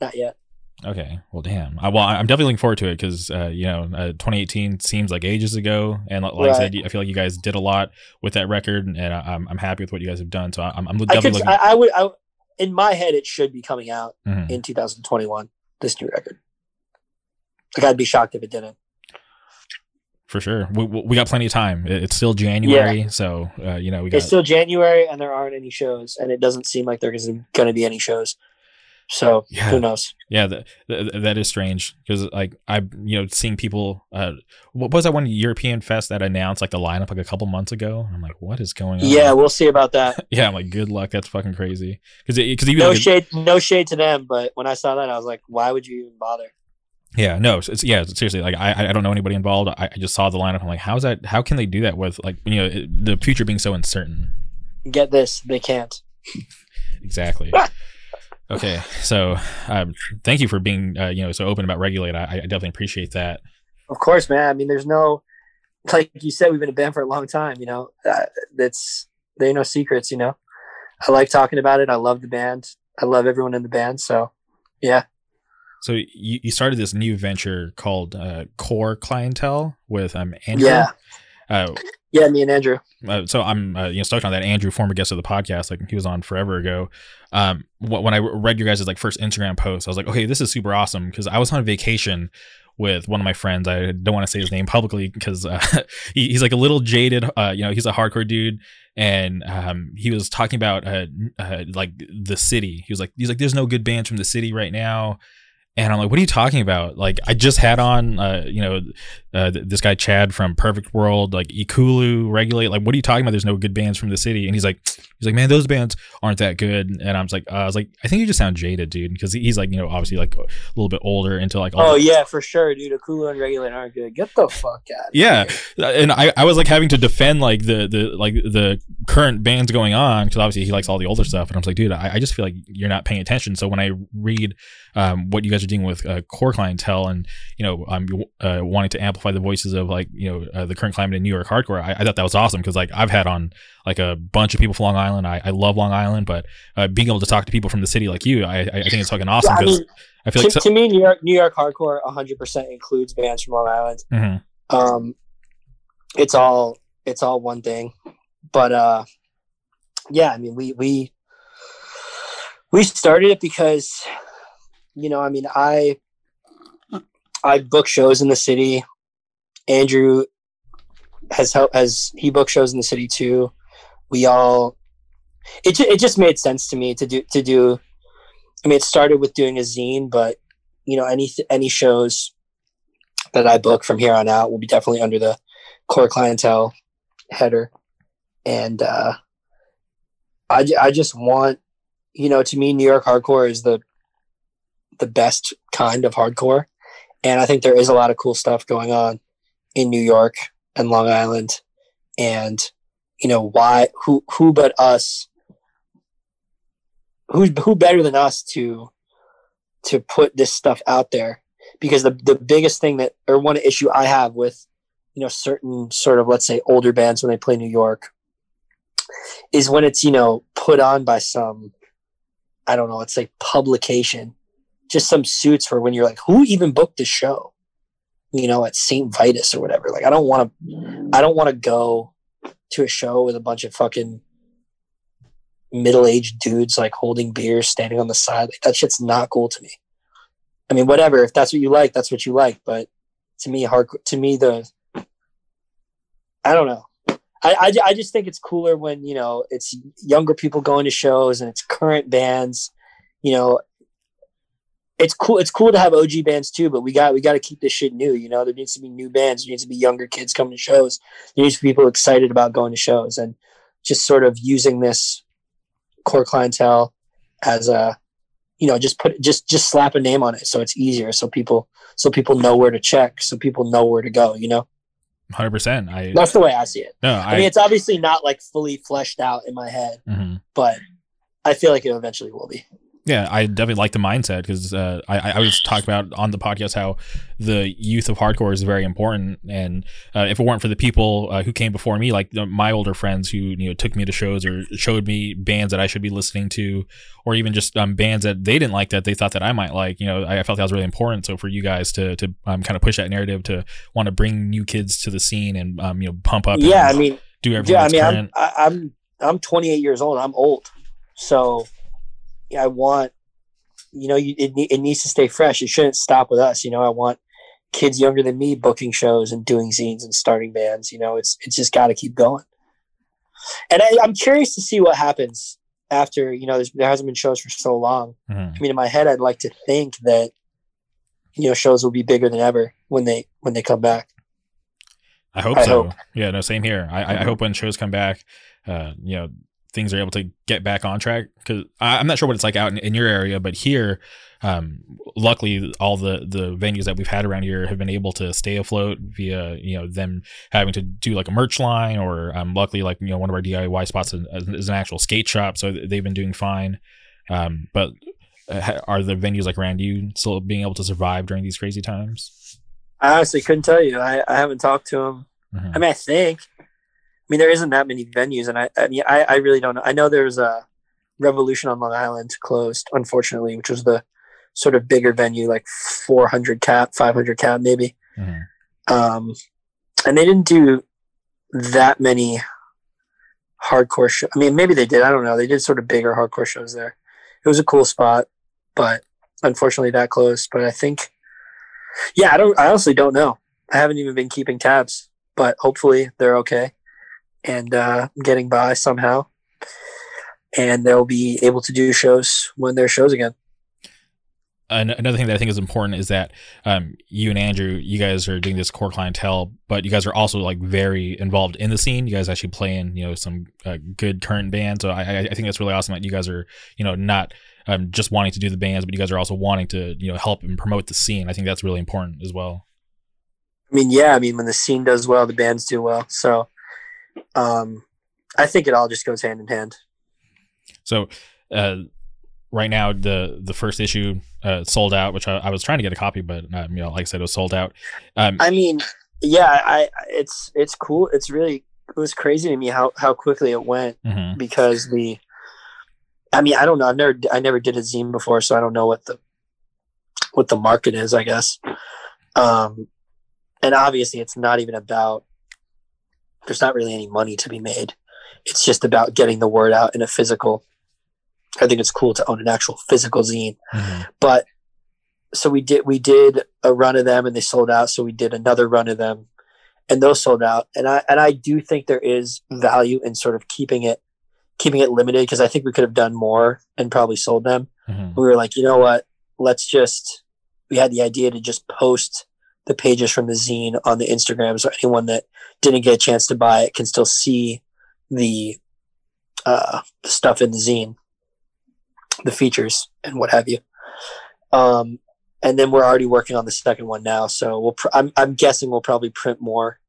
Not yet. Okay, well, damn. I, well, I'm definitely looking forward to it because uh, you know, uh, 2018 seems like ages ago, and like right. I said, I feel like you guys did a lot with that record, and I, am I'm happy with what you guys have done. So I'm, I'm definitely. I, could, looking- I, I would. I, in my head, it should be coming out mm-hmm. in 2021. This new record. Like I'd be shocked if it didn't. For sure, we, we got plenty of time. It's still January, yeah. so uh, you know we got. It's still January, and there aren't any shows, and it doesn't seem like there's going to be any shows. So yeah. who knows? Yeah, that that is strange because like I you know seeing people. Uh, what was that one European Fest that announced like the lineup like a couple months ago? I'm like, what is going on? Yeah, we'll see about that. yeah, I'm like, good luck. That's fucking crazy. Because because no like, shade, no shade to them, but when I saw that, I was like, why would you even bother? Yeah, no, it's yeah, seriously. Like I, I don't know anybody involved. I, I just saw the lineup. I'm like, how's that? How can they do that with like you know it, the future being so uncertain? Get this, they can't. exactly. okay, so um, thank you for being uh, you know so open about regulate. I, I definitely appreciate that. Of course, man. I mean, there's no like you said, we've been a band for a long time. You know, uh, that's there ain't no secrets. You know, I like talking about it. I love the band. I love everyone in the band. So, yeah. So you, you started this new venture called uh, Core Clientele with um Andrew. Yeah. Uh, yeah, me and Andrew. Uh, so I'm uh, you know stoked on that. Andrew, former guest of the podcast, like he was on forever ago. Um, when I read your guys' like first Instagram post, I was like, okay, this is super awesome because I was on vacation with one of my friends. I don't want to say his name publicly because uh, he, he's like a little jaded. Uh, you know, he's a hardcore dude, and um, he was talking about uh, uh, like the city. He was like, he's like, there's no good bands from the city right now. And I'm like, what are you talking about? Like, I just had on, uh, you know, uh, this guy Chad from Perfect World, like Ekulu, Regulate. Like, what are you talking about? There's no good bands from the city. And he's like, he's like, man, those bands aren't that good. And I was like, uh, I was like, I think you just sound jaded, dude, because he's like, you know, obviously like a little bit older into like. oh the- yeah, for sure, dude. Ekulu and Regulate aren't good. Get the fuck out. yeah, here. and I, I was like having to defend like the the like the current bands going on because obviously he likes all the older stuff, and I'm like, dude, I, I just feel like you're not paying attention. So when I read um, what you guys are doing with uh, core clientele and you know I'm uh, wanting to amplify the voices of like you know uh, the current climate in New York hardcore. I, I thought that was awesome because like I've had on like a bunch of people from Long Island. I, I love Long Island, but uh, being able to talk to people from the city like you, I, I think it's fucking awesome because. Yeah, I, mean, I feel to, like so- to me, New York, New York hardcore 100% includes bands from Long Island. Mm-hmm. Um, it's all it's all one thing, but uh, yeah, I mean, we we we started it because you know, I mean, I I book shows in the city. Andrew has helped has he book shows in the city too. We all it it just made sense to me to do to do. I mean, it started with doing a zine, but you know, any any shows that I book from here on out will be definitely under the core clientele header, and uh, I I just want you know to me New York hardcore is the the best kind of hardcore. And I think there is a lot of cool stuff going on in New York and Long Island. And, you know, why who who but us who's who better than us to to put this stuff out there because the the biggest thing that or one issue I have with you know certain sort of let's say older bands when they play New York is when it's you know put on by some I don't know let's say publication just some suits for when you're like who even booked the show you know at St. Vitus or whatever? Like I don't want to I don't want to go to a show with a bunch of fucking middle-aged dudes like holding beers standing on the side. Like that shit's not cool to me. I mean whatever. If that's what you like that's what you like. But to me hard to me the i don't know. I, I, I just think it's cooler when you know it's younger people going to shows and it's current bands you know it's cool it's cool to have og bands too but we got we got to keep this shit new you know? There needs to be new bands there needs to be younger kids coming to shows there needs to be people excited about going to shows and just sort of using this core clientele as a you know just put just just slap a name on it so it's easier so people so people know where to check so people know where to go you know? 100% i that's the way i see it. No i, I mean it's obviously not like fully fleshed out in my head mm-hmm. but i feel like it eventually will be yeah, I definitely like the mindset because uh, I, I was talking about on the podcast how the youth of hardcore is very important, and uh, if it weren't for the people uh, who came before me, like my older friends who you know took me to shows or showed me bands that I should be listening to, or even just um, bands that they didn't like that they thought that I might like, you know, I, I felt that was really important. So for you guys to to um, kind of push that narrative to want to bring new kids to the scene and um, you know pump up, yeah, I mean, do everything. Yeah, I mean, current. I'm, I'm I'm 28 years old. I'm old, so I want, you know, you, it, it needs to stay fresh. It shouldn't stop with us. You know, I want kids younger than me booking shows and doing zines and starting bands. You know, it's it's just got to keep going. And I, am curious to see what happens after. You know, there hasn't been shows for so long. Mm-hmm. I mean, in my head, I'd like to think that you know shows will be bigger than ever when they when they come back. I hope I so. Hope. Yeah, no, same here. I, I hope when shows come back, uh, you know, things are able to get back on track? Because i'm not sure what it's like out in, in your area but here um, luckily all the the venues that we've had around here have been able to stay afloat via you know them having to do like a merch line or um, luckily like you know one of our diy spots is, is an actual skate shop so they've been doing fine. Um, but uh, are the venues like around you still being able to survive during these crazy times? I honestly couldn't tell you. I, I haven't talked to them mm-hmm. i mean i think mean, there isn't that many venues, and I, I mean, I, I really don't know. I know there's a Revolution on Long Island closed, unfortunately, which was the sort of bigger venue, like 400 cap, 500 cap, maybe. Mm-hmm. Um, and they didn't do that many hardcore shows. I mean, maybe they did. I don't know. They did sort of bigger hardcore shows there. It was a cool spot, but unfortunately that closed. But I think, yeah, I don't. I honestly don't know. I haven't even been keeping tabs, but hopefully they're okay and uh, getting by somehow. And they'll be able to do shows when there's shows again. Another thing that I think is important is that um, you and Andrew, you guys are doing this core clientele, but you guys are also like very involved in the scene. You guys actually play in, you know, some uh, good current bands. So I, I think that's really awesome that you guys are, you know, not um, just wanting to do the bands, but you guys are also wanting to, you know, help and promote the scene. I think that's really important as well. I mean, yeah, I mean, when the scene does well, the bands do well. So um, I think it all just goes hand in hand. So, uh, right now the the first issue uh, sold out, which I, I, was trying to get a copy, but um, you know, like I said, it was sold out. Um, I mean, yeah, I it's it's cool. It's really it was crazy to me how how quickly it went mm-hmm. because the. I mean, I don't know. I've never I never did a zine before, so I don't know what the what the market is. I guess, um, and obviously, it's not even about there's not really any money to be made. It's just about getting the word out in a physical. I think it's cool to own an actual physical zine. Mm-hmm. But so we did we did a run of them and they sold out. So we did another run of them and those sold out. And I and I do think there is value in sort of keeping it keeping it limited because I think we could have done more and probably sold them. Mm-hmm. We were like, you know what? Let's just we had the idea to just post the pages from the zine on the Instagram, so anyone that didn't get a chance to buy it can still see the uh, stuff in the zine, the features and what have you. Um, and then we're already working on the second one now, so we'll. Pr- I'm I'm guessing we'll probably print more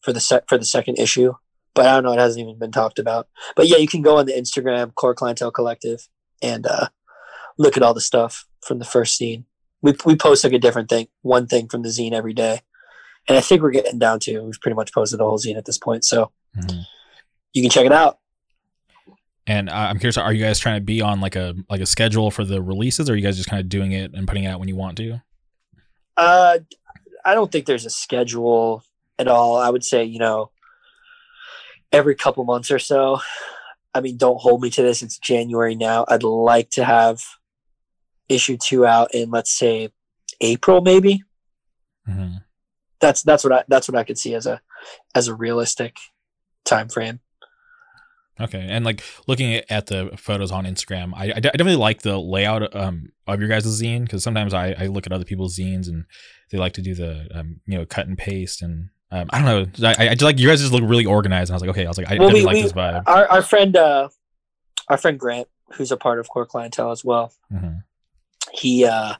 for the set for the second issue. but I don't know. It hasn't even been talked about. But yeah, you can go on the Instagram Core Clientele Collective and uh, look at all the stuff from the first scene. We we post like a different thing, one thing from the zine every day, and I think we're getting down to we've pretty much posted the whole zine at this point. So mm-hmm. you can check it out. And uh, I'm curious, are you guys trying to be on like a like a schedule for the releases, or are you guys just kind of doing it and putting it out when you want to? Uh, I don't think there's a schedule at all. I would say, you know, every couple months or so. I mean, don't hold me to this. It's January now. I'd like to have issue two out in let's say April, maybe. Mm-hmm. That's that's what I that's what I could see as a as a realistic time frame. Okay, and like looking at the photos on Instagram, I, I definitely like the layout um, of your guys' zine because sometimes I, I look at other people's zines and they like to do the um, you know cut and paste and um, I don't know. I, I just like you guys just look really organized, and I was like, okay, I was like, I well, definitely we, like we, this vibe. Our, our friend, uh, our friend Grant, who's a part of Core Clientele as well, mm-hmm. He uh,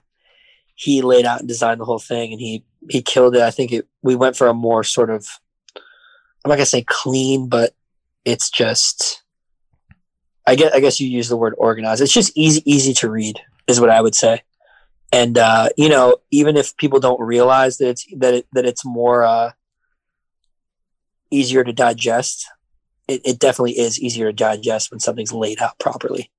he laid out and designed the whole thing, and he he killed it. I think it. We went for a more sort of, I'm not gonna say clean, but it's just. I guess I guess you use the word organized. It's just easy easy to read, is what I would say. And uh, you know, even if people don't realize that it's that it, that it's more. Uh, easier to digest. It, it definitely is easier to digest when something's laid out properly.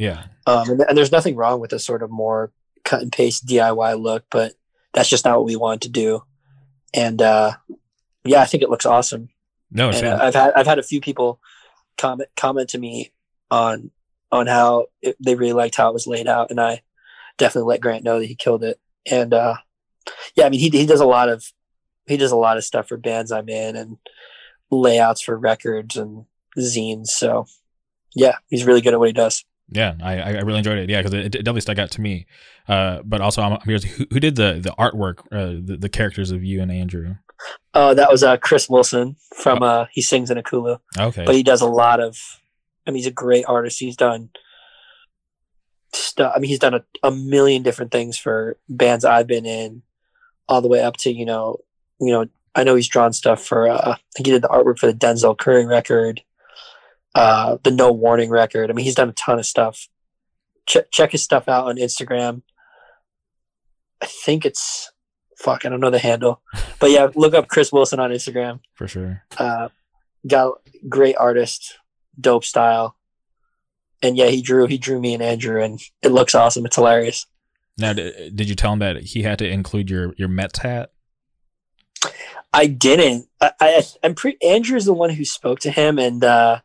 Yeah. Um, and, and there's nothing wrong with a sort of more cut and paste DIY look, but that's just not what we wanted to do. And uh, yeah, I think it looks awesome. No, and, uh, I've had I've had a few people comment comment to me on on how it, they really liked how it was laid out, and I definitely let Grant know that he killed it. And uh, yeah, I mean he he does a lot of he does a lot of stuff for bands I'm in, and layouts for records and zines. So yeah, he's really good at what he does. Yeah, I, I really enjoyed it. Yeah, because it, it, definitely stuck out to me. Uh, but also, I'm, curious, who, who, did the the artwork, uh, the, the, characters of you and Andrew? Oh, that was uh, Chris Wilson from. Oh. Uh, he sings in Ekulu. Okay, but he does a lot of. I mean, he's a great artist. He's done stuff. I mean, he's done a, a million different things for bands I've been in, all the way up to you know, you know, I know he's drawn stuff for. Uh, I think he did the artwork for the Denzel Curry record, uh, the No Warning record. I mean, he's done a ton of stuff. Ch- check his stuff out on Instagram. I think it's fuck. I don't know the handle, but yeah, look up Chris Wilson on Instagram for sure. Uh, got great artist, dope style, and yeah, he drew he drew me and Andrew, and it looks awesome. It's hilarious. Now, did you tell him that he had to include your your Mets hat? I didn't. I, I am pretty. Andrew's the one who spoke to him, and uh,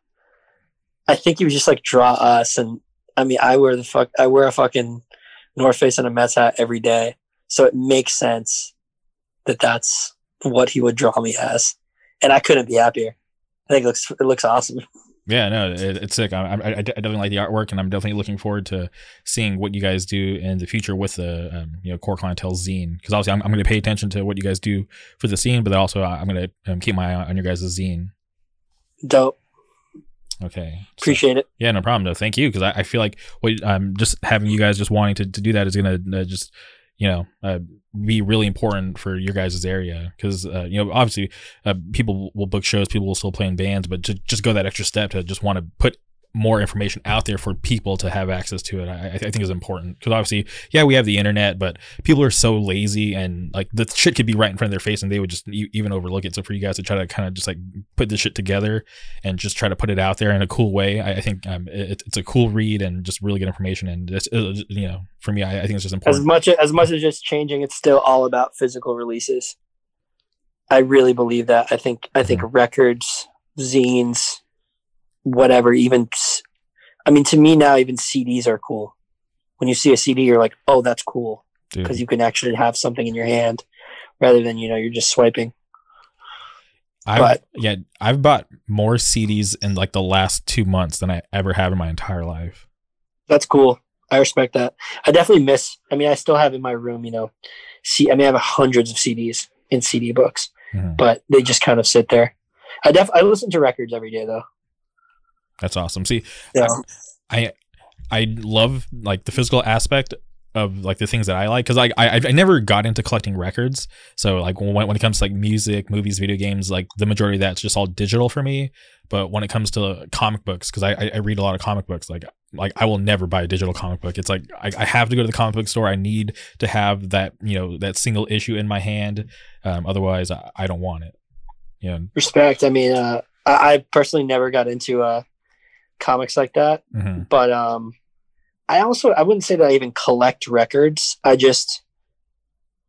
I think he was just like draw us. And I mean, I wear the fuck. I wear a fucking North Face and a Mets hat every day, so it makes sense that that's what he would draw me as, and I couldn't be happier. I think it looks it looks awesome. Yeah, no, it, it's sick. I, I, I, definitely like the artwork, and I'm definitely looking forward to seeing what you guys do in the future with the um, you know core clientele zine. Because obviously, I'm, I'm going to pay attention to what you guys do for the scene, but also I'm going to um, keep my eye on your guys' zine. Dope. Okay. Appreciate so, it. Yeah, no problem. No, thank you. Because I, I, feel like what um, just having you guys just wanting to, to do that is going to uh, just you know uh, be really important for your guys' area because uh, you know obviously uh, people will book shows people will still play in bands but to just go that extra step to just want to put more information out there for people to have access to it. I, I think is important because obviously, yeah, we have the internet, but people are so lazy and like the shit could be right in front of their face and they would just even overlook it. So for you guys to try to kind of just like put this shit together and just try to put it out there in a cool way, I, I think um, it, it's a cool read and just really good information. And just, you know, for me, I, I, think it's just important. As much as much as just changing, it's still all about physical releases. I really believe that. I think I think mm-hmm. records, zines whatever, even, I mean, to me now, even CDs are cool. When you see a CD, you're like, oh, that's cool. Because you can actually have something in your hand rather than, you know, you're just swiping. I've, but yeah, I've bought more CDs in like the last two months than I ever have in my entire life. That's cool. I respect that. I definitely miss. I mean, I still have in my room, you know, see. I mean, I have hundreds of CDs in CD books, mm-hmm. but they just kind of sit there. I def I listen to records every day though. That's awesome. See, yeah. I, I I love like the physical aspect of like the things that I like because like I I never got into collecting records. So like when when it comes to like music, movies, video games, like the majority of that's just all digital for me. But when it comes to comic books, because I I read a lot of comic books, like like I will never buy a digital comic book. It's like I, I have to go to the comic book store. I need to have that you know that single issue in my hand. Um, otherwise, I, I don't want it. Yeah. Respect. I mean, uh, I, I personally never got into uh comics like that, mm-hmm. but um I also I wouldn't say that I even collect records. I just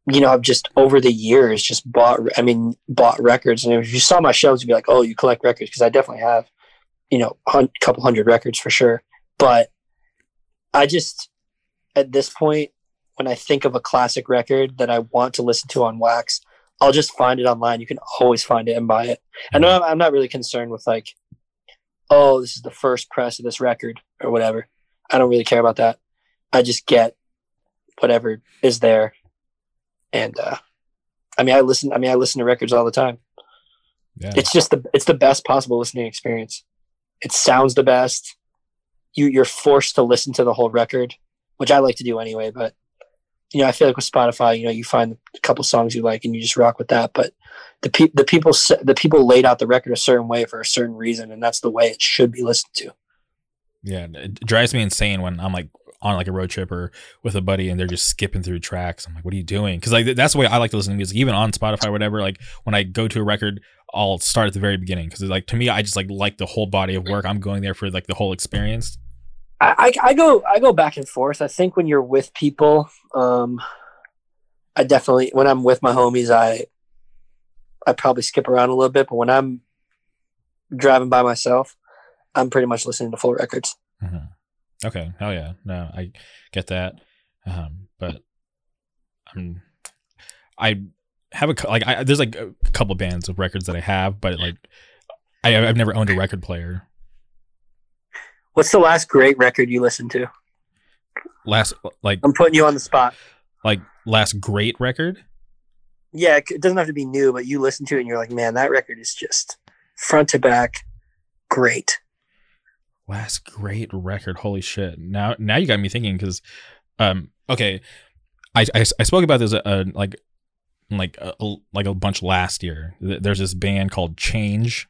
you know, I've just over the years just bought I mean bought records and if you saw my shelves you'd be like, "Oh, you collect records" because I definitely have you know, a couple hundred records for sure. But I just at this point when I think of a classic record that I want to listen to on wax, I'll just find it online. You can always find it and buy it. I know I'm not really concerned with like, oh, this is the first press of this record or whatever. I don't really care about that. I just get whatever is there. And uh I mean I listen I mean I listen to records all the time. Yeah. It's just the it's the best possible listening experience. It sounds the best. You you're forced to listen to the whole record, which I like to do anyway, but you know, I feel like with Spotify, you know, you find a couple songs you like and you just rock with that, but the pe- the people the people laid out the record a certain way for a certain reason and that's the way it should be listened to. Yeah, it drives me insane when I'm like on like a road trip or with a buddy and they're just skipping through tracks. I'm like, what are you doing? Because like that's the way I like to listen to music, even on Spotify or whatever. Like when I go to a record, I'll start at the very beginning because like to me, I just like like the whole body of work. I'm going there for like the whole experience. I, I, go I go back and forth. I think when you're with people, um, I definitely when I'm with my homies, I I probably skip around a little bit. But when I'm driving by myself, I'm pretty much listening to full records. Mm-hmm. Okay. Oh yeah. No, I get that. Um, but I'm, I have a like I, there's like a couple bands of records that I have, but like I, I've never owned a record player. What's the last great record you listened to? Last like I'm putting you on the spot. Like last great record? Yeah, it doesn't have to be new, but you listen to it and you're like, man, that record is just front to back great. Last great record. Holy shit. Now now you got me thinking because um okay. I, I, I spoke about this uh, like like a, like a bunch last year. There's this band called Change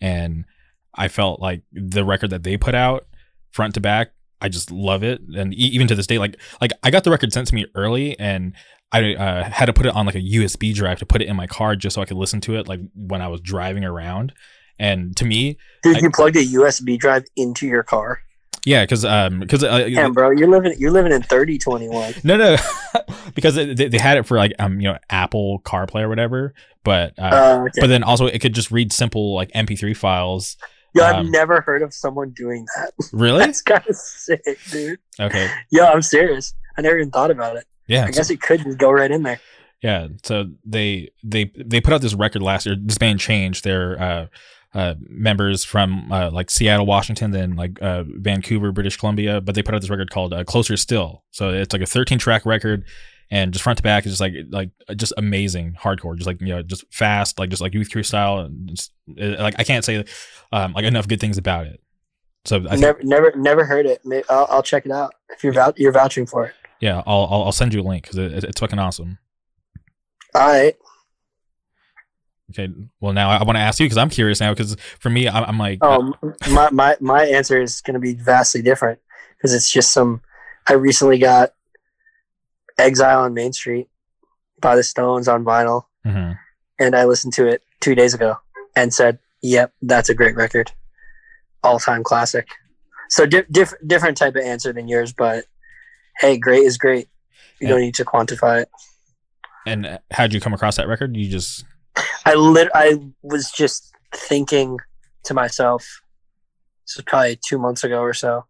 and I felt like the record that they put out front to back I just love it, and even to this day, like like I got the record sent to me early, and I uh, had to put it on like a USB drive to put it in my car just so I could listen to it like when I was driving around. And to me, did you plug a USB drive into your car? Yeah, because um, because uh, yeah, bro, you're living you're living in thirty twenty one. No, no, because they, they had it for like um, you know, Apple CarPlay or whatever. But uh, uh okay. but then also it could just read simple like MP3 files. Yo, I've um, never heard of someone doing that. Really? That's kind of sick, dude. Okay. Yo, I'm serious. I never even thought about it. Yeah. I guess it could just go right in there. Yeah. So they they they put out this record last year. This band changed their uh, uh, members from uh, like Seattle, Washington, then like uh, Vancouver, British Columbia. But they put out this record called uh, Closer Still. So it's like a 13 track record, and just front to back is just like like just amazing hardcore, just like you know just fast, like just like Youth Crew style. And just, like I can't say um, like enough good things about it. So I never never never heard it. I'll, I'll check it out if you're vou- you're vouching for it. Yeah, I'll I'll, I'll send you a link because it, it's fucking awesome. All right. Okay. Well, now I want to ask you because I'm curious now because for me, I'm, I'm like, um, my my my answer is going to be vastly different because it's just some. I recently got Exile on Main Street by the Stones on vinyl, mm-hmm. and I listened to it two days ago and said, "Yep, that's a great record, all time classic." So di- diff- different type of answer than yours, but hey, great is great. You don't need to quantify it. And how'd you come across that record? You just I lit I was just thinking to myself. This was probably two months ago or so.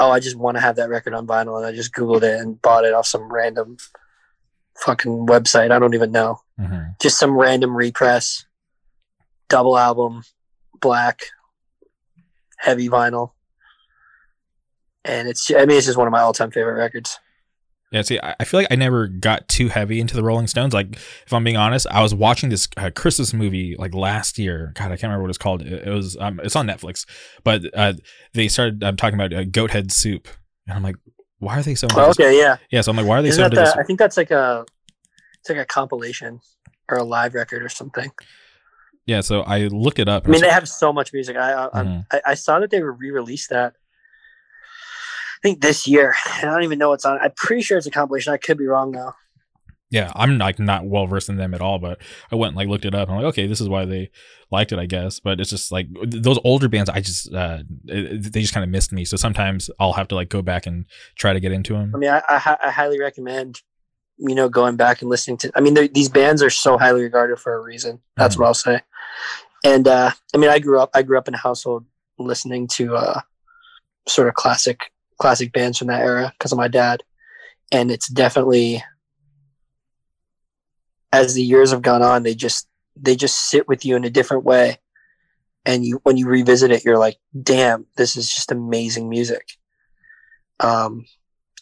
Oh, I just want to have that record on vinyl, and I just googled it and bought it off some random fucking website. I don't even know. Mm-hmm. Just some random repress, double album, black, heavy vinyl and it's I mean it's just one of my all time favorite records. Yeah, see, I feel like I never got too heavy into the Rolling Stones. Like, if I'm being honest, I was watching this uh, Christmas movie like last year. God, I can't remember what it's called. It, it was, um, it's on Netflix, but uh, they started um, talking about uh, goat head soup, and I'm like, why are they so? Oh, okay, yeah, yeah. So I'm like, why are they Isn't so? the, I think that's like a, it's like a compilation or a live record or something. Yeah, so I looked it up. I mean, they have so much music. I I, Mhm. I I saw that they were re-released that. I think this year. I don't even know what's on. I'm pretty sure it's a compilation. I could be wrong though. yeah, I'm like not well versed in them at all, but I went and like looked it up. And I'm like, okay, this is why they liked it, I guess. But it's just like those older bands, I just uh, it- they just kind of missed me. So sometimes I'll have to like go back and try to get into them. I mean, I I, I highly recommend, you know, going back and listening to. I mean, these bands are so highly regarded for a reason. That's Mhm. what I'll say. And uh, I mean, I grew up. I grew up in a household listening to uh, sort of classic classic bands from that era because of my dad, and it's definitely as the years have gone on, they just they just sit with you in a different way. And you when you revisit it, you're like, damn, this is just amazing music. Um,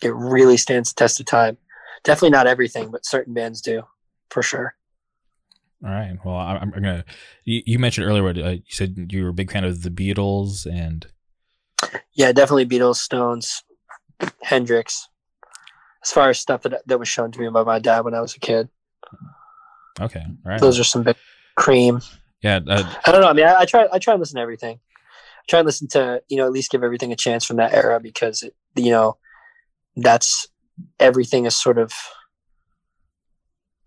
it really stands the test of time. Definitely not everything, but certain bands do, for sure. All right. Well, I'm, I'm gonna. You, you mentioned earlier. Uh, you said you were a big fan of the Beatles, and Yeah, definitely Beatles, Stones, Hendrix. As far as stuff that that was shown to me by my dad when I was a kid, okay, right. those are some big cream. yeah, uh, I don't know. I mean, I, I try. I try and listen to everything. I try and listen to you know at least give everything a chance from that era because it, you know that's everything is sort of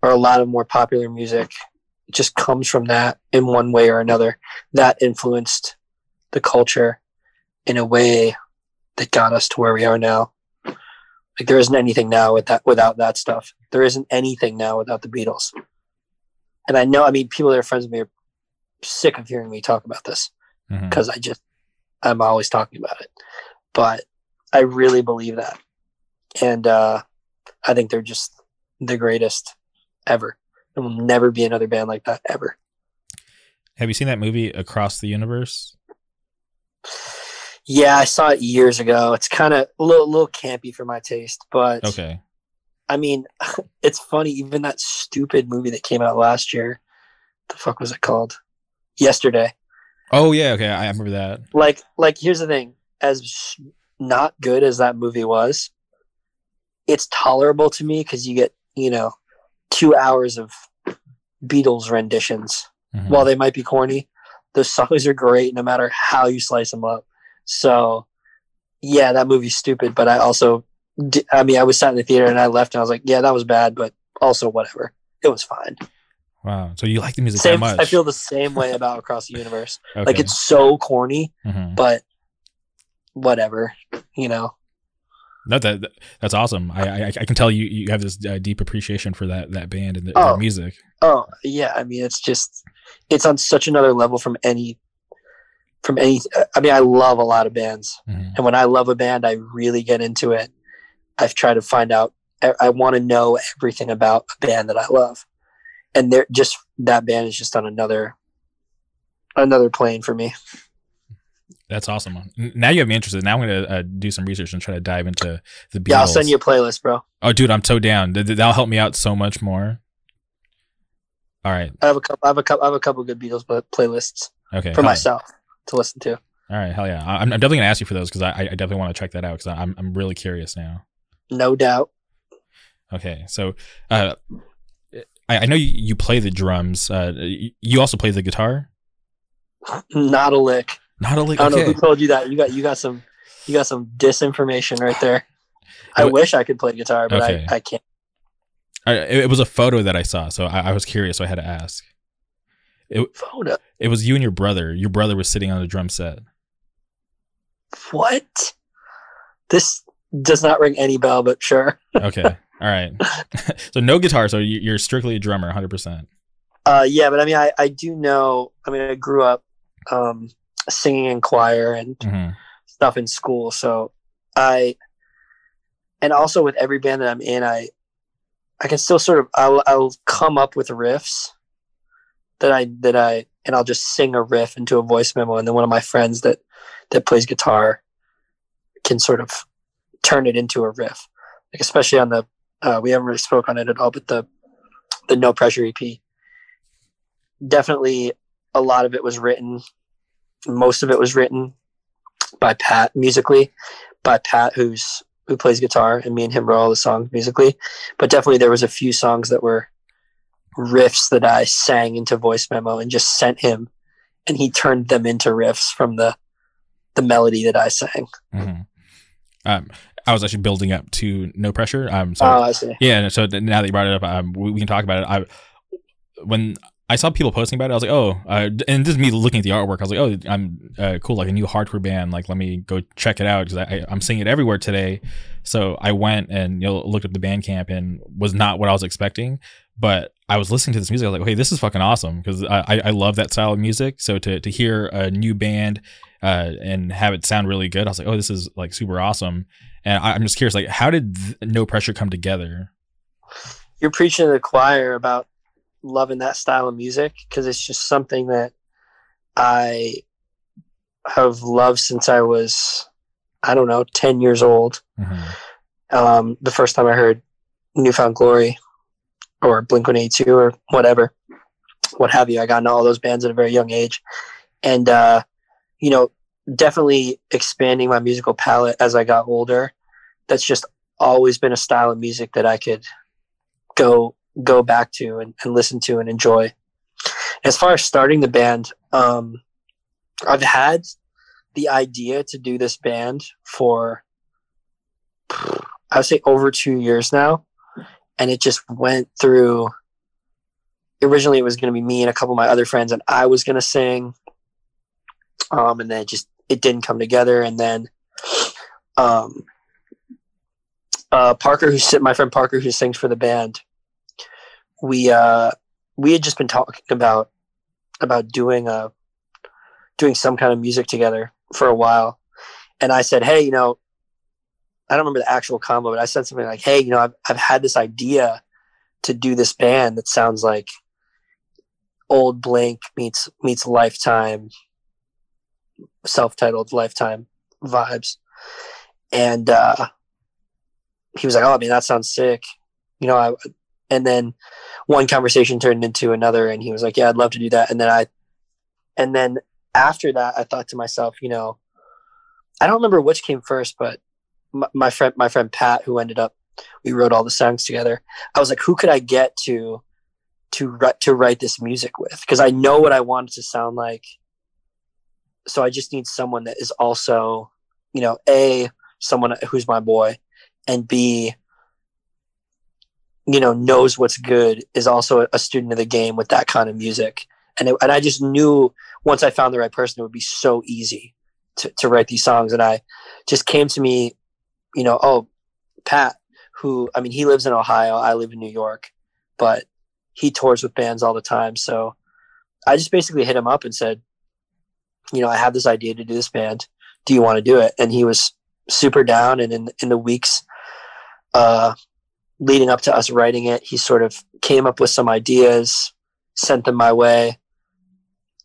or a lot of more popular music just comes from that in one way or another. That influenced the culture in a way that got us to where we are now. Like there isn't anything now with that without that stuff. There isn't anything now without the Beatles. And I know, I mean, people that are friends with me are sick of hearing me talk about this because I just I'm always talking about it. But I really believe that. And uh I think they're just the greatest ever. There will never be another band like that ever. have you seen that movie Across the Universe? Yeah, I saw it years ago. It's kind of a little, little campy for my taste, but Okay. I mean, it's funny. Even that stupid movie that came out last year, the fuck was it called? Yesterday. Oh yeah. Okay. I remember that. like like here's the thing as not good as that movie was it's tolerable to me because you get you know two hours of beatles renditions Mhm. while they might be corny those songs are great no matter how you slice them up so yeah that movie's stupid but i also i mean i was sat in the theater and i left and i was like yeah that was bad but also whatever it was fine wow. So you like the music same that much? i feel the same way about across the universe okay. like it's so corny Mhm. but whatever, you know. No, that, that that's awesome. I, I I can tell you you have this uh, deep appreciation for that that band and the, Oh. their music. Oh yeah, I mean it's just it's on such another level from any from any. I mean I love a lot of bands, Mhm. and when I love a band, I really get into it. I've tried to find out. I, I want to know everything about a band that I love, and they're just that band is just on another another plane for me. That's awesome. Now you have me interested. Now I'm gonna uh, do some research and try to dive into the Beatles. Yeah, I'll send you a playlist, bro. Oh, dude, I'm so down. Th- th- That'll help me out so much more. All right. I have a couple. I have a couple. I have a couple good Beatles pla- playlists Okay. for myself to listen to. All right. Hell yeah. I'm, I'm definitely gonna ask you for those because I, I definitely want to check that out because I'm I'm really curious now. No doubt. Okay. So, uh, I, I know you, you play the drums. Uh, you also play the guitar. Not a lick. Not a lick. I don't know who told you that. You got you got some you got some disinformation right there. I wish I could play guitar, but Okay. I, I can't. I, it, it was a photo that I saw, so I, I was curious, so I had to ask. Photo. It was you and your brother. Your brother was sitting on a drum set. What? This does not ring any bell, but sure. Okay. All right. so no guitar. So you- you're strictly a drummer, 100. percent Uh, yeah, but I mean, I, I do know. I mean, I grew up um, singing in choir and hmm stuff in school, so I, and also with every band that I'm in, I, I can still sort of I'll, I'll come up with riffs that I that I and I'll just sing a riff into a voice memo, and then one of my friends that that plays guitar can sort of turn it into a riff, like especially on the uh, we haven't really spoke on it at all, but the the No Pressure EP. Definitely, a lot of it was written. Most of it was written by Pat musically, by Pat, who's who plays guitar, and me and him wrote all the songs musically. But definitely, there was a few songs that were riffs that I sang into voice memo and just sent him, and he turned them into riffs from the the melody that I sang. Mm-hmm. Um, I was actually building up to no pressure. Um, so oh, I see. yeah. So now that you brought it up, um, we, we can talk about it. I when I saw people posting about it. I was like, oh, uh, and this is me looking at the artwork. I was like, oh, I'm uh, cool, like a new hardcore band. Like, let me go check it out because I, I'm seeing it everywhere today. So I went and you know looked up the Bandcamp and was not what I was expecting. But I was listening to this music. I was like, hey, this is fucking awesome because I, I love that style of music. So to to hear a new band uh, and have it sound really good, I was like, oh, this is like super awesome. And I, am just curious, like, how did No Pressure come together? You're preaching to the choir about loving that style of music because it's just something that I have loved since I was, I don't know, 10 years old. Mm-hmm. Um, the first time I heard New Found Glory or Blink 182 or whatever, what have you, I got into all those bands at a very young age. And, uh, you know, definitely expanding my musical palette as I got older. That's just always been a style of music that I could go go back to and, and listen to and enjoy. As far as starting the band, um, I've had the idea to do this band for I would say over two years now, and it just went through. Originally, it was going to be me and a couple of my other friends, and I was going to sing. Um, and then it just it didn't come together, and then, um, uh, Parker, who's my friend Parker, who sings for the band, we uh, we had just been talking about about doing a doing some kind of music together for a while, and I said, hey, you know, I don't remember the actual combo, but I said something like, hey, you know, I've I've had this idea to do this band that sounds like old Blink meets meets Lifetime, self-titled Lifetime vibes, and uh, he was like, "Oh, I mean, that sounds sick." You know, I and then one conversation turned into another and he was like yeah i'd love to do that and then i and then after that i thought to myself you know i don't remember which came first but my, friend my friend pat who ended up we wrote all the songs together. I was like who could i get to to to write this music with? Because i know what i want it to sound like. So i just need someone that is also you know a someone who's my boy and b you know knows what's good is also a student of the game with that kind of music. And it, and I just knew once I found the right person it would be so easy to, to write these songs. And I just came to me you know oh Pat who I mean he lives in Ohio I live in New York but he tours with bands all the time. So I just basically hit him up and said you know I have this idea to do this band. Do you want to do it? And he was super down. And in in the weeks uh leading up to us writing it, he sort of came up with some ideas, sent them my way.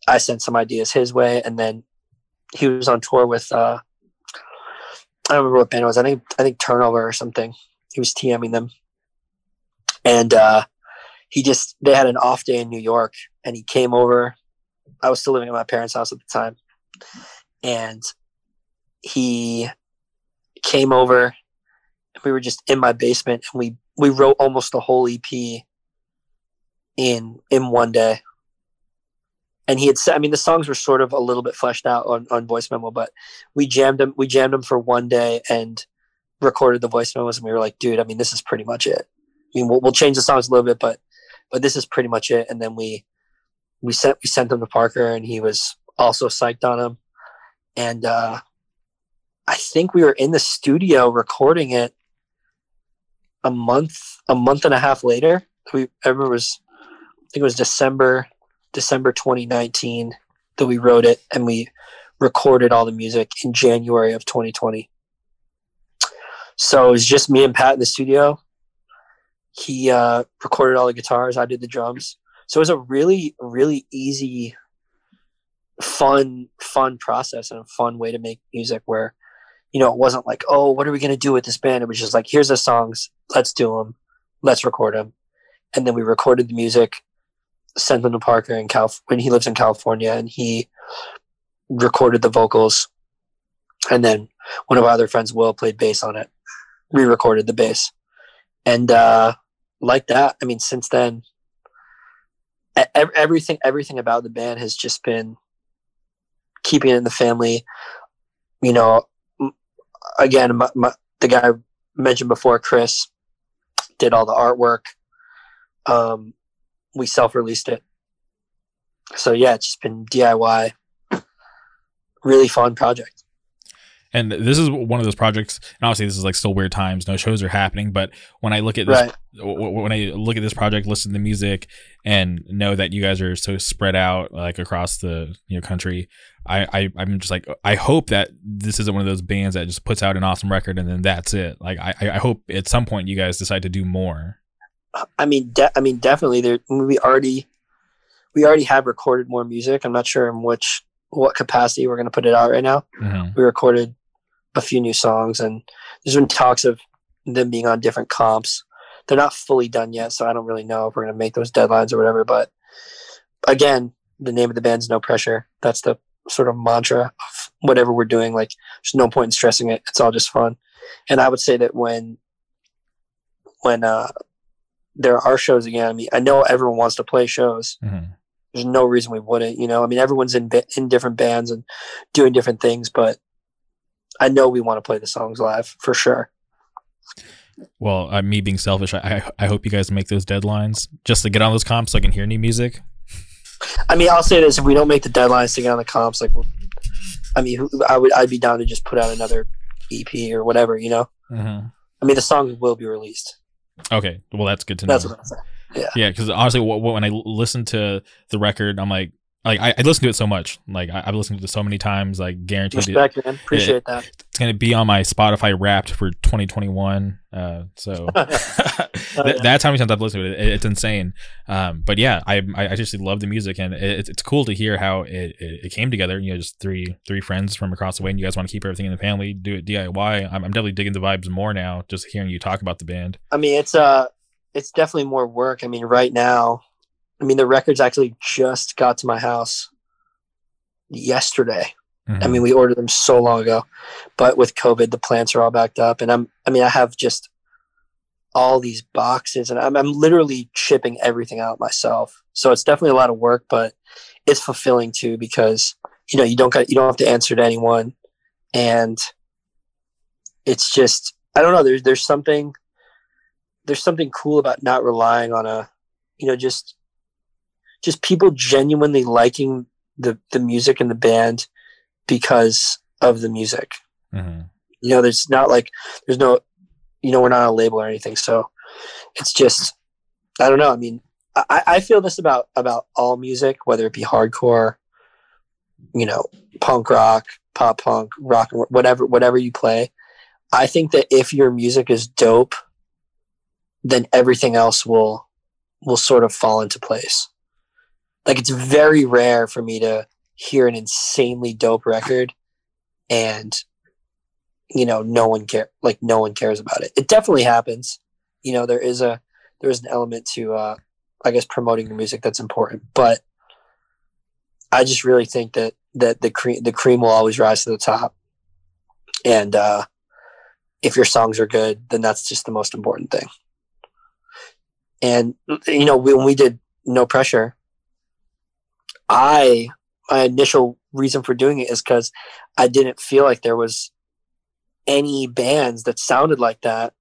I sent some ideas his way, and then he was on tour with uh, I don't remember what band it was. I think I think Turnover or something. He was TMing them, and uh, he just they had an off day in New York, and he came over. I was still living at my parents' house at the time, and he came over. and We were just in my basement, and we we wrote almost the whole EP in in one day. And he had said, I mean, the songs were sort of a little bit fleshed out on, on voice memo, but we jammed them, we jammed them for one day and recorded the voice memos. And we were like, dude, I mean, this is pretty much it. I mean, we'll, we'll change the songs a little bit, but, but this is pretty much it. And then we, we sent, we sent them to Parker and he was also psyched on them. And, uh, I think we were in the studio recording it a month a month and a half later we I remember it was I think it was December December 2019 that we wrote it and we recorded all the music in January of 2020. So it was just me and Pat in the studio. He uh, recorded all the guitars. I did the drums. So it was a really, really easy, fun, fun process and a fun way to make music where you know, it wasn't like, oh, what are we going to do with this band? It was just like, here's the songs, let's do them, let's record them. And then we recorded the music, sent them to Parker in Calif- when he lives in California, and he recorded the vocals. And then one of our other friends, Will, played bass on it. re-recorded the bass, and uh, like that. I mean, since then, everything everything about the band has just been keeping it in the family. You know, again, my, my, the guy I mentioned before, Chris, did all the artwork. Um, we self-released it, so yeah, it's just been DIY. Really fun project. And this is one of those projects. And obviously, this is like still weird times. No shows are happening. But when I look at this, right. when I look at this project, listen to the music, and know that you guys are so spread out like across the you know country, I, I am just like I hope that this isn't one of those bands that just puts out an awesome record and then that's it. Like I I hope at some point you guys decide to do more. I mean, de- I mean, definitely. There, we already we already have recorded more music. I'm not sure in which what capacity we're going to put it out right now. Mm-hmm. We recorded a few new songs, and there's been talks of them being on different comps. They're not fully done yet, so I don't really know if we're going to make those deadlines or whatever. But again, the name of the band's No Pressure. That's the sort of mantra of whatever we're doing. Like, there's no point in stressing it. It's all just fun. And I would say that when when uh, there are shows again, I mean, I know everyone wants to play shows. Mm-hmm there's no reason we wouldn't. You know, I mean, everyone's in in different bands and doing different things, but I know we want to play the songs live for sure. Well, uh, me being selfish, I I hope you guys make those deadlines just to get on those comps so I can hear new music. I mean, I'll say this: if we don't make the deadlines to get on the comps, like, I mean, I would I'd be down to just put out another EP or whatever, you know. Mm-hmm. I mean, the songs will be released. Okay, well, that's good to know. That's what I'm saying. Yeah, yeah. Because honestly, when I listen to the record, I'm like, like I, I listen to it so much. Like I, have listened to it so many times. Like guaranteed. Respect, it, man. Appreciate it, that. It's gonna be on my Spotify Wrapped for 2021. Uh, so oh, yeah. that's how many times I've listened to it. it it's insane. Um, but yeah, I I just love the music, and it, it's cool to hear how it, it, it, came together. You know, just three three friends from across the way, and you guys want to keep everything in the family, do it DIY. I'm, I'm definitely digging the vibes more now, just hearing you talk about the band. I mean, it's uh, it's definitely more work. I mean, right now, I mean, the records actually just got to my house yesterday. Mm-hmm. I mean, we ordered them so long ago, but with COVID, the plants are all backed up, and I'm. I mean, I have just all these boxes, and I'm, I'm literally shipping everything out myself. So it's definitely a lot of work, but it's fulfilling too because you know you don't got you don't have to answer to anyone, and it's just I don't know. There's there's something there's something cool about not relying on a you know just just people genuinely liking the the music and the band because of the music. Mm-hmm. You know, there's not like there's no, you know, we're not a label or anything, so it's just I don't know. I mean, I, I feel this about about all music, whether it be hardcore, you know, punk rock, pop punk, rock, whatever whatever you play. I think that if your music is dope, then everything else will will sort of fall into place like it's very rare for me to hear an insanely dope record and you know no one care like no one cares about it. It definitely happens. You know there is a there is an element to uh i guess promoting the music that's important but i just really think that that the cream the cream will always rise to the top. And uh if your songs are good then that's just the most important thing. And you know when we did no pressure I my initial reason for doing it is because I didn't feel like there was any bands that sounded like that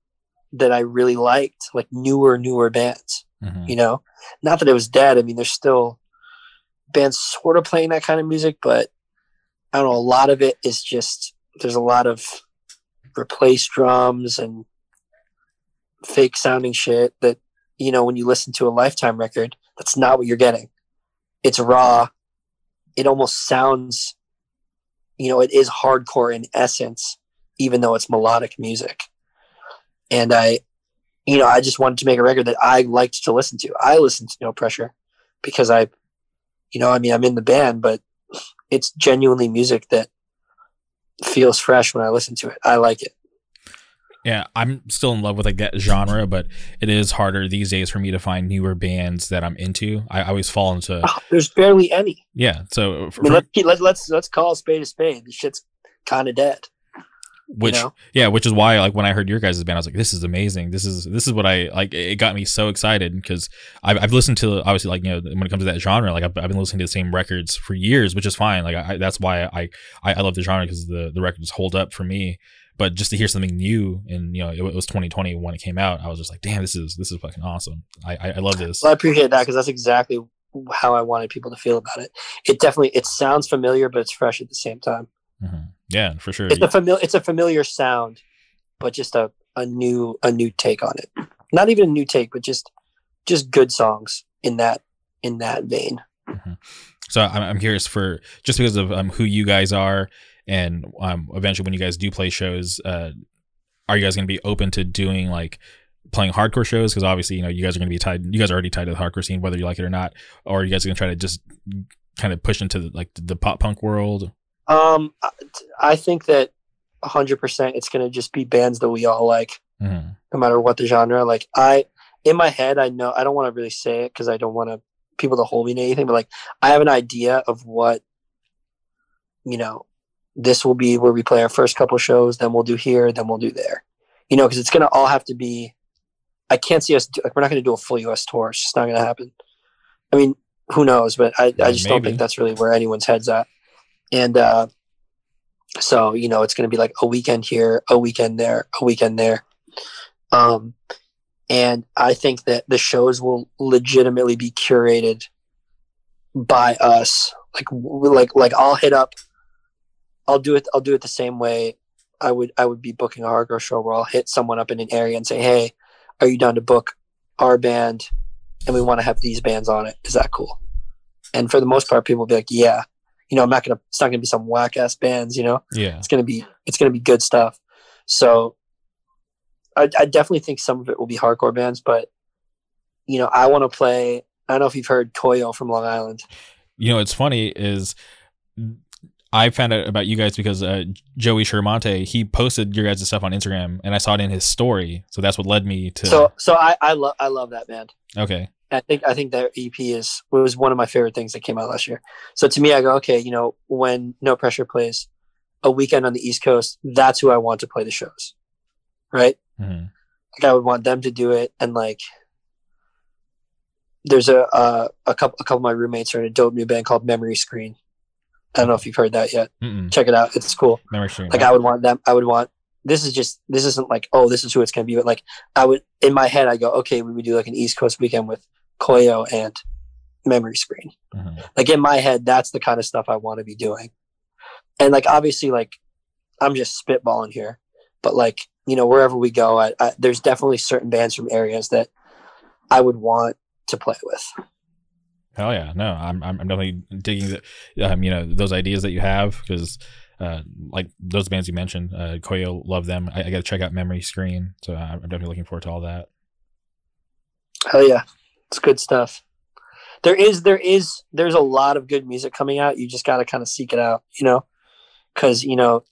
that I really liked, like newer, newer bands. Mm-hmm. You know, not that it was dead. I mean, there's still bands sort of playing that kind of music, but I don't know. A lot of it is just there's a lot of replaced drums and fake sounding shit that you know when you listen to a lifetime record that's not what you're getting it's raw. It almost sounds, you know, it is hardcore in essence, even though it's melodic music. And I, you know, I just wanted to make a record that I liked to listen to. I listened to No Pressure because I, you know, I mean, I'm in the band, but it's genuinely music that feels fresh when I listen to it. I like it yeah, I'm still in love with like that genre, but it is harder these days for me to find newer bands that I'm into. I, always fall into. Oh, there's barely any. Yeah, so for, I mean, let, let, let's let's call a spade a spade. The shit's kind of dead. which you know? yeah which is why like when i heard your guys' band i was like this is amazing this is this is what i like it got me so excited because I've, I've listened to obviously like you know when it comes to that genre like i've, I've been listening to the same records for years which is fine like I, that's why i i, I love the genre because the the records hold up for me but just to hear something new and you know it, it, was 2020 when it came out i was just like damn this is this is fucking awesome i i, I love this well, i appreciate that because that's exactly how i wanted people to feel about it it definitely it sounds familiar but it's fresh at the same time mm-hmm. Yeah, for sure. It's a familiar it's a familiar sound, but just a, a new a new take on it. Not even a new take, but just just good songs in that in that vein. Mm-hmm. So I'm, I'm curious for just because of um, who you guys are, and um, eventually when you guys do play shows, uh, are you guys going to be open to doing like playing hardcore shows? Because obviously, you know, you guys are going to be tied. You guys are already tied to the hardcore scene, whether you like it or not. Or are you guys going to try to just kind of push into the, like the pop punk world? Um, I think that 100% it's going to just be bands that we all like, mm-hmm. no matter what the genre. Like, I, in my head, I know, I don't want to really say it because I don't want to people to hold me to anything, but like, I have an idea of what, you know, this will be where we play our first couple shows, then we'll do here, then we'll do there, you know, because it's going to all have to be. I can't see us. Do, like, we're not going to do a full U.S. tour. It's just not going to happen. I mean, who knows? But I, I just maybe. don't think that's really where anyone's heads at and uh, so you know it's going to be like a weekend here, a weekend there, a weekend there. Um, and I think that the shows will legitimately be curated by us. Like like like I'll hit up. I'll do it. I'll do it the same way. I would I would be booking a hardcore show where I'll hit someone up in an area and say, "Hey, are you down to book our band? And we want to have these bands on it. Is that cool?" And for the most part, people will be like, "Yeah." you know, I'm not gonna it's not gonna be some whack ass bands, you know. Yeah. It's gonna be it's gonna be good stuff. So I, I definitely think some of it will be hardcore bands, but you know, I want to play. I don't know if you've heard Koyo from Long Island. You know, it's funny is I found out about you guys because uh, Joey Shermonte he posted your guys' stuff on Instagram, and I saw it in his story, so that's what led me to. So, so I I love I love that band. Okay. I think I think that EP is was one of my favorite things that came out last year. So to me, I go, okay, you know, when No Pressure plays a weekend on the East Coast, that's who I want to play the shows, right? Mm-hmm. Like I would want them to do it, and like there's a uh, a couple a couple of my roommates are in a dope new band called Memory Screen. I don't know if you've heard that yet. Mm-mm. Check it out; it's cool. Memory Screen. Like I would want them. I would want this is just this isn't like oh this is who it's gonna be but like i would in my head i go okay we would do like an east coast weekend with koyo and memory screen mm-hmm. like in my head that's the kind of stuff i want to be doing and like obviously like i'm just spitballing here but like you know wherever we go I, I, there's definitely certain bands from areas that i would want to play with hell yeah no i'm, I'm definitely digging the, um, you know those ideas that you have because uh, like those bands you mentioned, uh, Koyo, love them. I, I got to check out Memory Screen, so I'm definitely looking forward to all that. Hell yeah, it's good stuff. There is, there is, there's a lot of good music coming out. You just got to kind of seek it out, you know, because you know,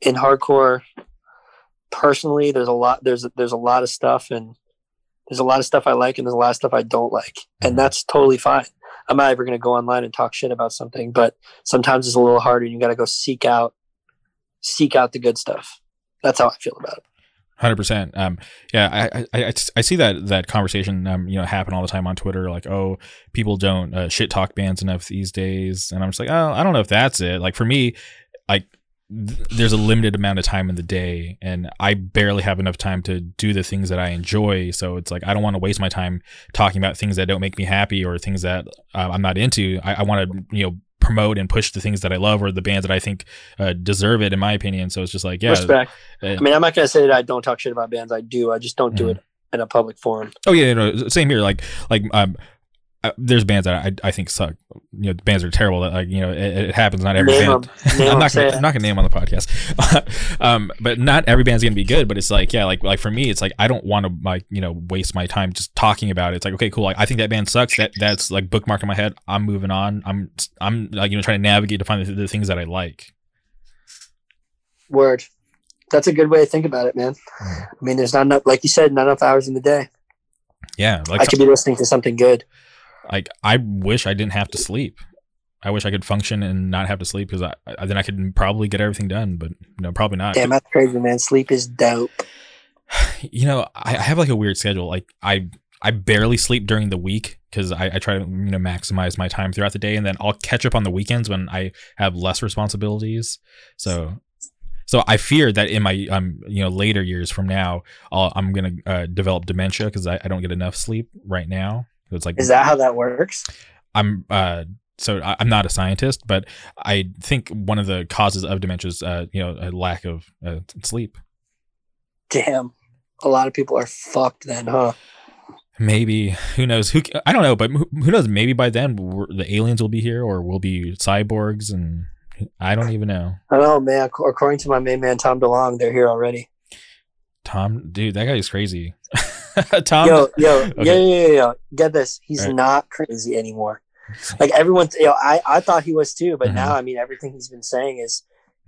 in hardcore, personally, there's a lot, there's there's a lot of stuff, and there's a lot of stuff I like, and there's a lot of stuff I don't like, and mm-hmm. that's totally fine. I'm not ever going to go online and talk shit about something, but sometimes it's a little harder. And you got to go seek out, seek out the good stuff. That's how I feel about it. Hundred percent. Um, yeah, I, I, I, I, see that that conversation, um, you know, happen all the time on Twitter. Like, oh, people don't uh, shit talk bands enough these days, and I'm just like, oh, I don't know if that's it. Like for me, like there's a limited amount of time in the day and I barely have enough time to do the things that I enjoy. So it's like, I don't want to waste my time talking about things that don't make me happy or things that uh, I'm not into. I, I want to, you know, promote and push the things that I love or the bands that I think uh, deserve it, in my opinion. So it's just like, yeah. Respect. Uh, I mean, I'm not going to say that I don't talk shit about bands. I do. I just don't mm-hmm. do it in a public forum. Oh yeah, no, same here. Like, like, um, there's bands that I, I think suck. You know, bands are terrible. That like you know, it, it happens. Not every name band. I'm not gonna, I'm not gonna name on the podcast. um, but not every band's gonna be good. But it's like yeah, like like for me, it's like I don't want to like you know waste my time just talking about it. It's like okay, cool. Like I think that band sucks. That that's like bookmark in my head. I'm moving on. I'm I'm like you know trying to navigate to find the, the things that I like. Word. That's a good way to think about it, man. Mm. I mean, there's not enough, like you said, not enough hours in the day. Yeah, like I could be listening to something good like I wish I didn't have to sleep. I wish I could function and not have to sleep because I, I, then I could probably get everything done. But no, probably not. Damn, that's crazy, man. Sleep is dope. You know, I, I have like a weird schedule. Like I I barely sleep during the week because I, I, try to you know maximize my time throughout the day, and then I'll catch up on the weekends when I have less responsibilities. So, so I fear that in my um you know later years from now, i am gonna uh, develop dementia because I, I don't get enough sleep right now. It's like is that how that works? I'm uh so I, am not a scientist, but I think one of the causes of dementia is, uh, you know, a lack of uh, sleep. Damn, a lot of people are fucked then, huh? Maybe who knows? Who I don't know, but who, who knows? Maybe by then the aliens will be here, or we'll be cyborgs, and I don't even know. I don't know, man. According to my main man Tom DeLonge, they're here already. Tom, dude, that guy is crazy. Tom, yo, yo, okay. yo, yo, yo, yo, get this. He's right. not crazy anymore like everyone, you know, I, I thought he was too, but mm-hmm. now, I mean, everything he's been saying is,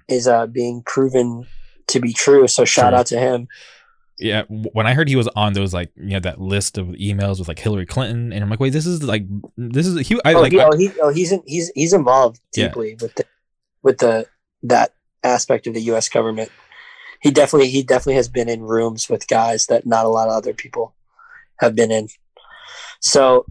is, uh, being proven to be true. So shout true. out to him. Yeah. When I heard he was on those, like, you know, that list of emails with like Hillary Clinton and I'm like, wait, this is like, this is, he, I oh, like, he, oh, he, oh, he's, in, he's, he's involved deeply yeah. with the, with the, that aspect of the U.S. government. He definitely, he definitely has been in rooms with guys that not a lot of other people have been in. So,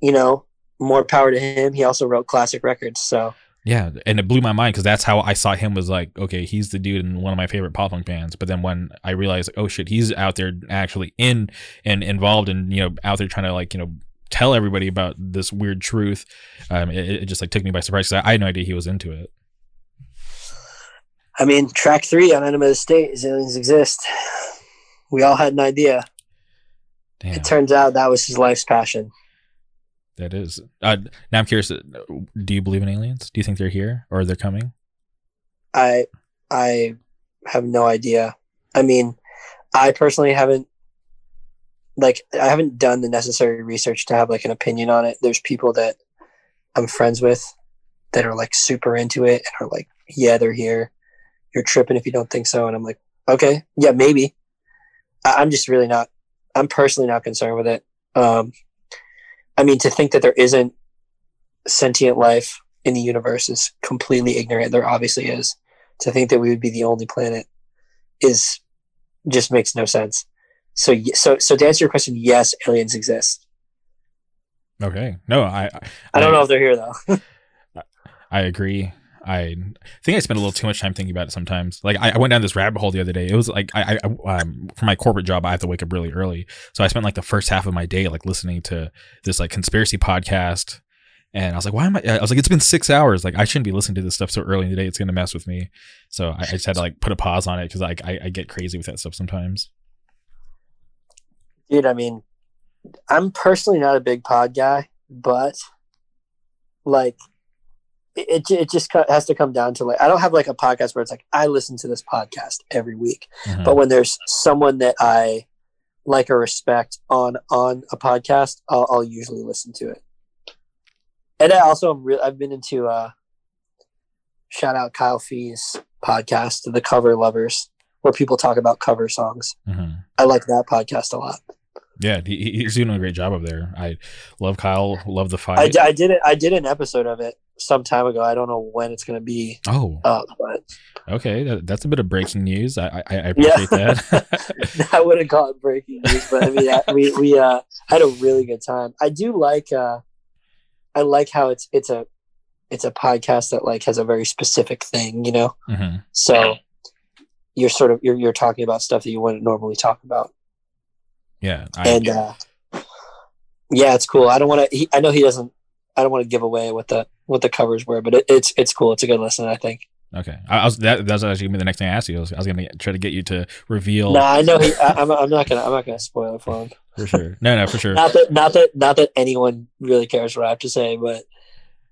you know, more power to him. He also wrote classic records, so yeah, and it blew my mind because that's how I saw him was like, okay, he's the dude in one of my favorite pop punk bands. But then when I realized, oh shit, he's out there actually in and involved and you know out there trying to like you know tell everybody about this weird truth, um, it, it just like took me by surprise because I, I had no idea he was into it. I mean, track three on Enema of the State is Aliens Exist. We all had an idea. Damn. It turns out that was his life's passion. That is. Uh, now I'm curious. Do you believe in aliens? Do you think they're here or they're coming? I I have no idea. I mean, I personally haven't like I haven't done the necessary research to have like an opinion on it. There's people that I'm friends with that are like super into it and are like, yeah, they're here. You're tripping if you don't think so. And I'm like, okay, yeah, maybe. I- am just really not. I'm personally not concerned with it. Um, I mean, to think that there isn't sentient life in the universe is completely ignorant. There obviously is. To think that we would be the only planet is just makes no sense. So, so, so to answer your question, yes, aliens exist. Okay. No, I. I, I don't know if they're here though. I agree. I think I spend a little too much time thinking about it sometimes. Like I, I went down this rabbit hole the other day. It was like I, I um, for my corporate job, I have to wake up really early, so I spent like the first half of my day like listening to this like conspiracy podcast. And I was like, why am I? I was like, it's been six hours. Like, I shouldn't be listening to this stuff so early in the day. It's gonna mess with me. So I, I just had to like put a pause on it because like I, I get crazy with that stuff sometimes. Dude, I mean, I'm personally not a big pod guy, but like it, it just has to come down to like I don't have like a podcast where it's like I listen to this podcast every week, mm-hmm. but when there's someone that I like or respect on on a podcast, I'll, I'll usually listen to it. And I also am re- I've been into uh, shout out Kyle Fee's podcast, The Cover Lovers, where people talk about cover songs. Mm-hmm. I like that podcast a lot. Yeah, he, he's doing a great job up there. I love Kyle. Love the fight. I, I did it. I did an episode of it some time ago. I don't know when it's going to be. Oh, up, but okay, that, that's a bit of breaking news. I I, I appreciate yeah. that. I wouldn't call it breaking news, but I mean, we we uh, had a really good time. I do like. Uh, I like how it's it's a it's a podcast that like has a very specific thing, you know. Mm-hmm. So you're sort of you're you're talking about stuff that you wouldn't normally talk about. Yeah. I, and uh, yeah, it's cool. I don't want to. I know he doesn't. I don't want to give away what the what the covers were, but it, it's it's cool. It's a good listen. I think. Okay, I, was that, that was actually gonna be the next thing I asked you. I was, I was gonna try to get you to reveal. Nah, I know. He, I, am I'm, I'm not gonna I'm not gonna spoil it for him. For sure. No, no, for sure. not that not that not that anyone really cares what I have to say, but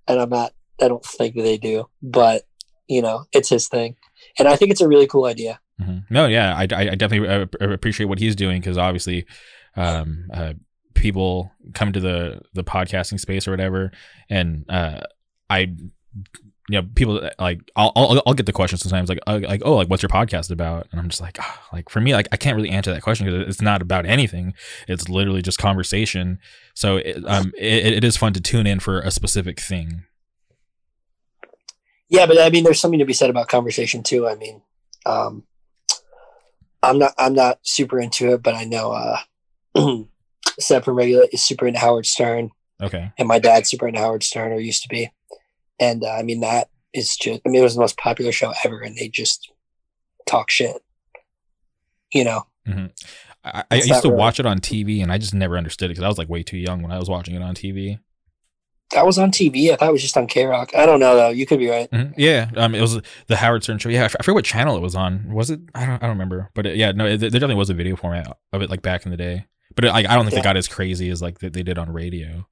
and I'm not. I don't think that they do, but you know, it's his thing, and I think it's a really cool idea. Mm-hmm. No, yeah, I, I definitely uh, appreciate what he's doing because obviously, um, uh, people come to the the podcasting space or whatever, and uh, I, you know, people like I'll, I'll I'll get the question sometimes like uh, like oh like what's your podcast about, and I'm just like oh, like for me like I can't really answer that question because it's not about anything. It's literally just conversation. So it, um it, it is fun to tune in for a specific thing. Yeah, but I mean, there's something to be said about conversation too. I mean, um, I'm not I'm not super into it, but I know uh, Seth from Regulate is super into Howard Stern. Okay. And my dad's super into Howard Stern, or used to be. And uh, I mean, that is just, I mean, it was the most popular show ever, and they just talk shit. You know? Mm-hmm. I, I used to really? watch it on TV, and I just never understood it because I was like way too young when I was watching it on TV. That was on TV. I thought it was just on K Rock. I don't know though. You could be right. Mm-hmm. Yeah, um, it was the Howard Stern show. Yeah, I forget what channel it was on. Was it? I don't. I don't remember. But it, yeah, no, it, there definitely was a video format of it like back in the day. But it, like, I don't think yeah. they got as crazy as like they, they did on radio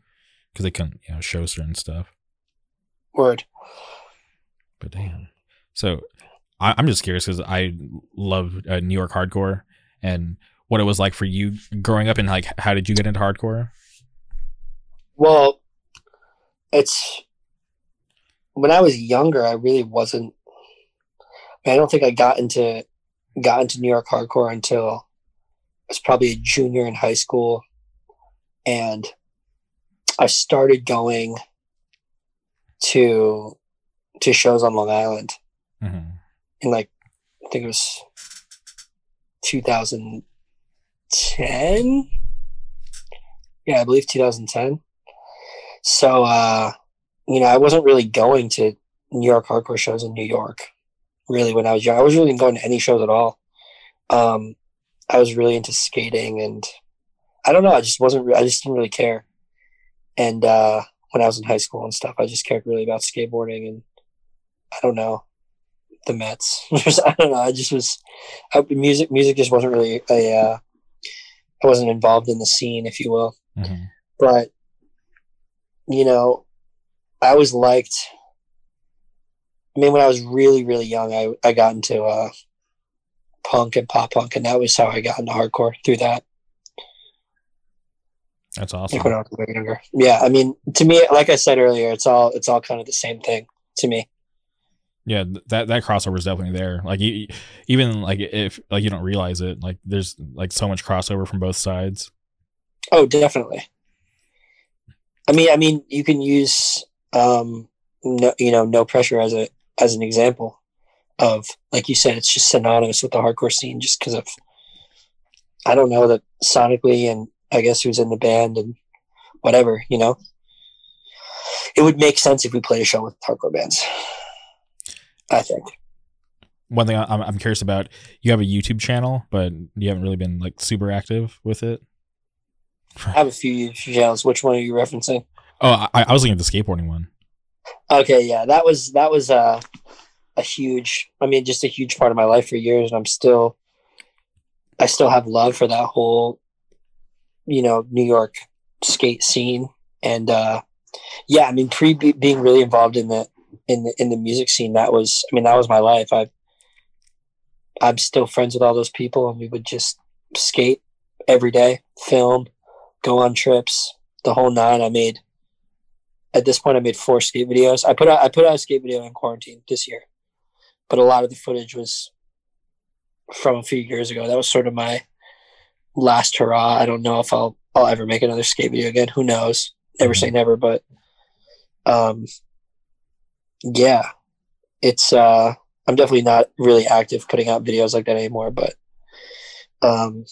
because they couldn't you know show certain stuff. Word. But damn. So I, am just curious because I love uh, New York hardcore and what it was like for you growing up and like how did you get into hardcore? Well, it's when I was younger, I really wasn't. I don't think I got into got into New York hardcore until I was probably a junior in high school, and I started going to to shows on Long Island mm-hmm. in like I think it was 2010. Yeah, I believe 2010. So, uh, you know, I wasn't really going to New York hardcore shows in New York, really, when I was young. I wasn't really going to any shows at all. Um, I was really into skating and I don't know, I just wasn't, I just didn't really care. And, uh, when I was in high school and stuff, I just cared really about skateboarding and I don't know, the Mets. I don't know. I just was, I, music, music just wasn't really a, uh, I wasn't involved in the scene, if you will. Mm-hmm. But you know, I always liked. I mean, when I was really, really young, I I got into uh, punk and pop punk, and that was how I got into hardcore through that. That's awesome. when I was younger. Yeah, I mean, to me, like I said earlier, it's all it's all kind of the same thing to me. Yeah, that that crossover is definitely there. Like even like if like you don't realize it, like there's like so much crossover from both sides. Oh, definitely. I mean, I mean, you can use, um, no, you know, no pressure as a as an example of, like you said, it's just synonymous with the hardcore scene, just because of, I don't know that sonically, and I guess who's in the band and whatever, you know, it would make sense if we played a show with hardcore bands. I think. One thing I'm, I'm curious about, you have a YouTube channel, but you haven't really been like super active with it. I have a few YouTube channels. Which one are you referencing? Oh, I, I was looking at the skateboarding one. Okay, yeah, that was that was uh, a huge. I mean, just a huge part of my life for years, and I'm still. I still have love for that whole, you know, New York skate scene, and uh, yeah, I mean, pre being really involved in the in the in the music scene, that was. I mean, that was my life. I. I'm still friends with all those people, and we would just skate every day, film, go on trips, the whole nine. I made at this point I made four skate videos. I put out I put out a skate video in quarantine this year, but a lot of the footage was from a few years ago. That was sort of my last hurrah. I don't know if I'll I'll ever make another skate video again. Who knows? Never say mm-hmm. never, but um, yeah, it's uh, I'm definitely not really active putting out videos like that anymore. But um,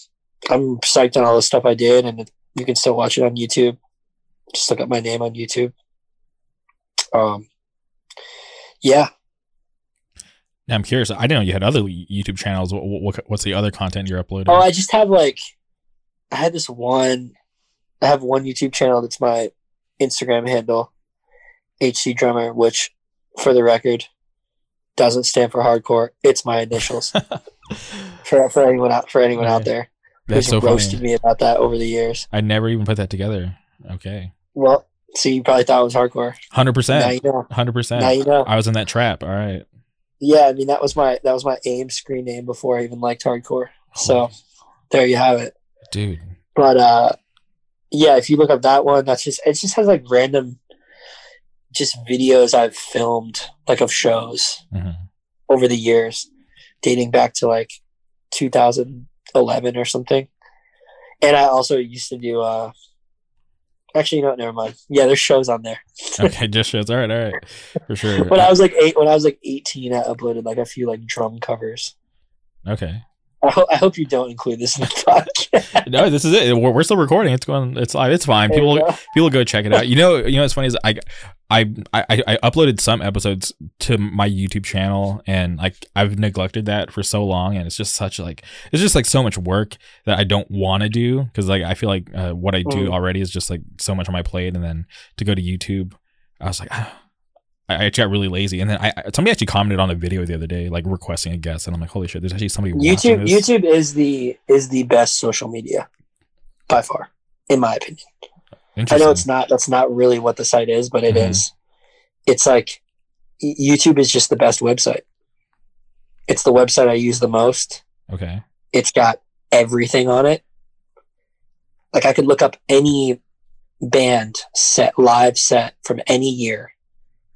I'm psyched on all the stuff I did, and you can still watch it on YouTube. Just look up my name on YouTube. Um, yeah. Now I'm curious. I didn't know you had other YouTube channels. What, what, what's the other content you're uploading? Oh, I just have like, I had this one. I have one YouTube channel that's my Instagram handle, HC Drummer, which, for the record, doesn't stand for hardcore. It's my initials. for for anyone out for anyone out there. That's so roasted funny. me about that over the years. I never even put that together. Okay. Well, see, you probably thought it was hardcore. Hundred percent. Hundred percent. Now you know. I was in that trap. All right. Yeah, I mean that was my that was my AIM screen name before I even liked hardcore. So there you have it, dude. But uh, yeah, if you look up that one, that's just it. Just has like random, just videos I've filmed like of shows mm-hmm. over the years, dating back to like 2000 11 or something. And I also used to do, uh, Actually, no, never mind. Yeah, there's shows on there. okay, just shows. All right, all right, for sure. when I was like eight, when I was like eighteen, I uploaded like a few like drum covers. Okay. I, ho- I hope you don't include this in the podcast. no, this is it. We're, we're still recording. It's going. It's live. It's fine. People people go check it out. You know. You know. What's funny is I I, I I uploaded some episodes to my YouTube channel and like I've neglected that for so long and it's just such like it's just like so much work that I don't want to do because like I feel like uh, what I do mm. already is just like so much on my plate and then to go to YouTube I was like ah. I actually got really lazy and then I somebody actually commented on a video the other day like requesting a guest and I'm like holy shit there's actually somebody YouTube YouTube is the is the best social media by far in my opinion. I know it's not. That's not really what the site is, but it mm-hmm. is. It's like YouTube is just the best website. It's the website I use the most. Okay. It's got everything on it. Like I could look up any band set live set from any year,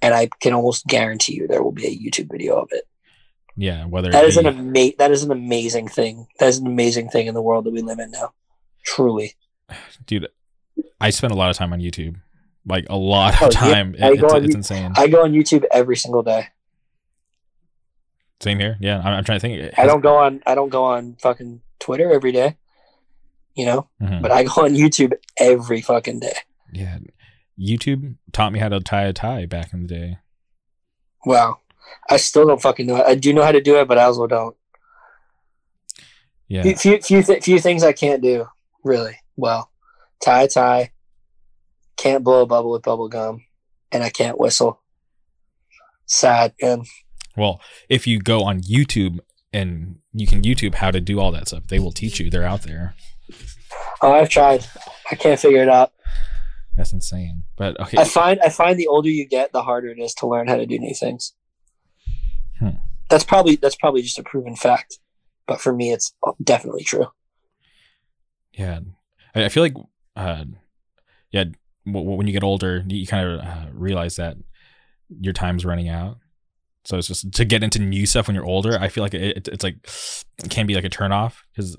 and I can almost guarantee you there will be a YouTube video of it. Yeah, whether that is be... an ama- that is an amazing thing. That is an amazing thing in the world that we live in now. Truly, dude. I spend a lot of time on YouTube, like a lot of oh, time. Yeah. It, it's, it's insane. I go on YouTube every single day. Same here. Yeah, I'm, I'm trying to think. I don't go on. I don't go on fucking Twitter every day. You know, mm-hmm. but I go on YouTube every fucking day. Yeah, YouTube taught me how to tie a tie back in the day. Wow, I still don't fucking know. I do know how to do it, but I also don't. Yeah, few few few, th- few things I can't do really well tie tie, can't blow a bubble with bubble gum, and I can't whistle. Sad, man. Well, if you go on YouTube and you can YouTube how to do all that stuff, they will teach you. They're out there. Oh, I've tried. I can't figure it out. That's insane. But okay. I find I find the older you get, the harder it is to learn how to do new things. Hmm. That's probably that's probably just a proven fact, but for me, it's definitely true. Yeah, I feel like uh, yeah, w- when you get older, you kind of uh, realize that your time's running out. So it's just to get into new stuff when you're older. I feel like it, it's like it can be like a turnoff because.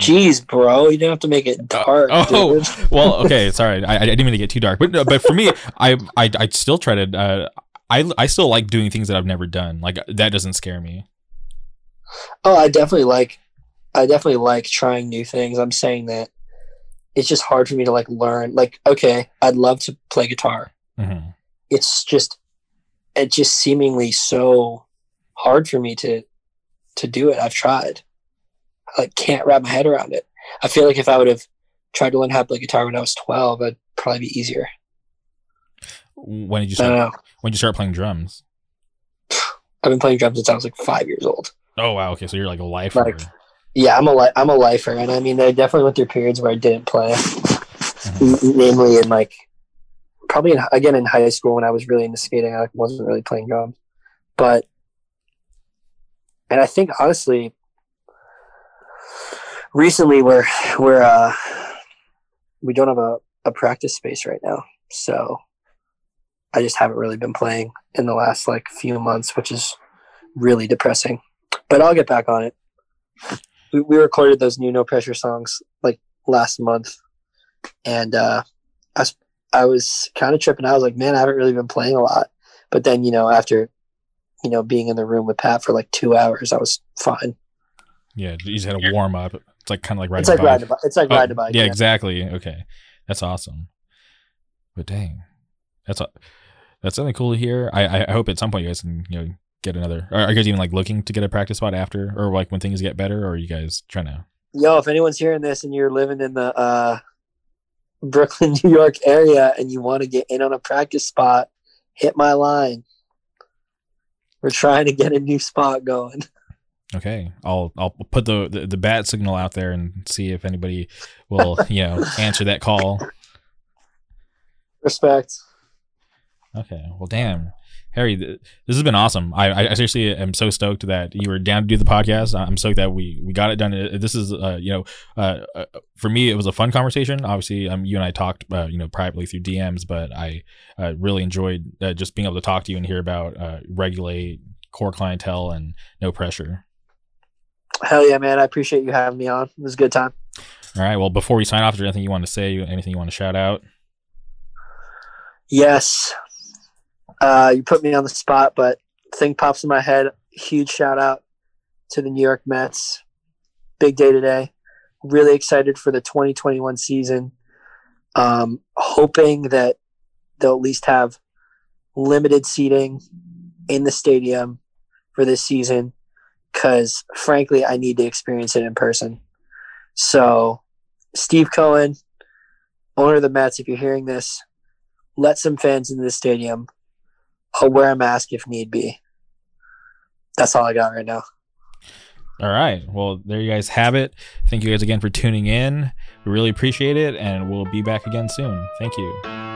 Jeez, bro, you don't have to make it uh, dark. Uh, oh, well, okay, sorry, I, I, didn't mean to get too dark, but but for me, I I I still try to. Uh, I I still like doing things that I've never done. Like that doesn't scare me. Oh, I definitely like. I definitely like trying new things. I'm saying that it's just hard for me to like learn. Like, okay, I'd love to play guitar. Mm-hmm. It's just, it just seemingly so hard for me to to do it. I've tried. I like can't wrap my head around it. I feel like if I would have tried to learn how to play guitar when I was twelve, I'd probably be easier. When did you start? When did you start playing drums? I've been playing drums since I was like five years old. Oh wow! Okay, so you're like a lifer. Like, yeah, I'm a li- I'm a lifer, and I mean, I definitely went through periods where I didn't play, mm-hmm. namely in like probably in, again in high school when I was really into skating. I wasn't really playing drums, but and I think honestly, recently we're we're uh, we don't have a, a practice space right now, so I just haven't really been playing in the last like few months, which is really depressing. But I'll get back on it. We, we recorded those new no pressure songs like last month. And uh i was, I was kind of tripping. I was like man i haven't really been playing a lot. But then you know after you know being in the room with pat for like two hours i was fine. Yeah just had a warm up it's like kind of like riding it's like riding a it's like oh, riding a bike yeah, yeah exactly okay that's awesome but dang that's a, that's something cool to hear I, I hope at some point you guys can you know get another? Are you guys even like looking to get a practice spot after, or like when things get better, or are you guys trying to? Yo, if anyone's hearing this and you're living in the uh, Brooklyn, New York area, and you want to get in on a practice spot, hit my line. We're trying to get a new spot going. Okay, I'll I'll put the, the, the bat signal out there and see if anybody will you know answer that call. Respect. Okay, well, damn. Harry, this has been awesome. I, I seriously am so stoked that you were down to do the podcast. I'm stoked that we we got it done. This is, uh, you know, uh, uh, for me, it was a fun conversation. Obviously, um, you and I talked, uh, you know, privately through DMs, but I uh, really enjoyed uh, just being able to talk to you and hear about uh, regulate core clientele and no pressure. Hell yeah, man! I appreciate you having me on. It was a good time. All right. Well, before we sign off, is there anything you want to say? Anything you want to shout out? Yes. Uh, you put me on the spot, but thing pops in my head. Huge shout out to the New York Mets. Big day today. Really excited for the 2021 season. Um, hoping that they'll at least have limited seating in the stadium for this season because frankly i need to experience it in person. So steve cohen owner of the mets if you're hearing this let some fans into the stadium i'll wear a mask if need be. That's all i got right now. All right. Well there you guys have it. Thank you guys again for tuning in. We really appreciate it and we'll be back again soon. Thank you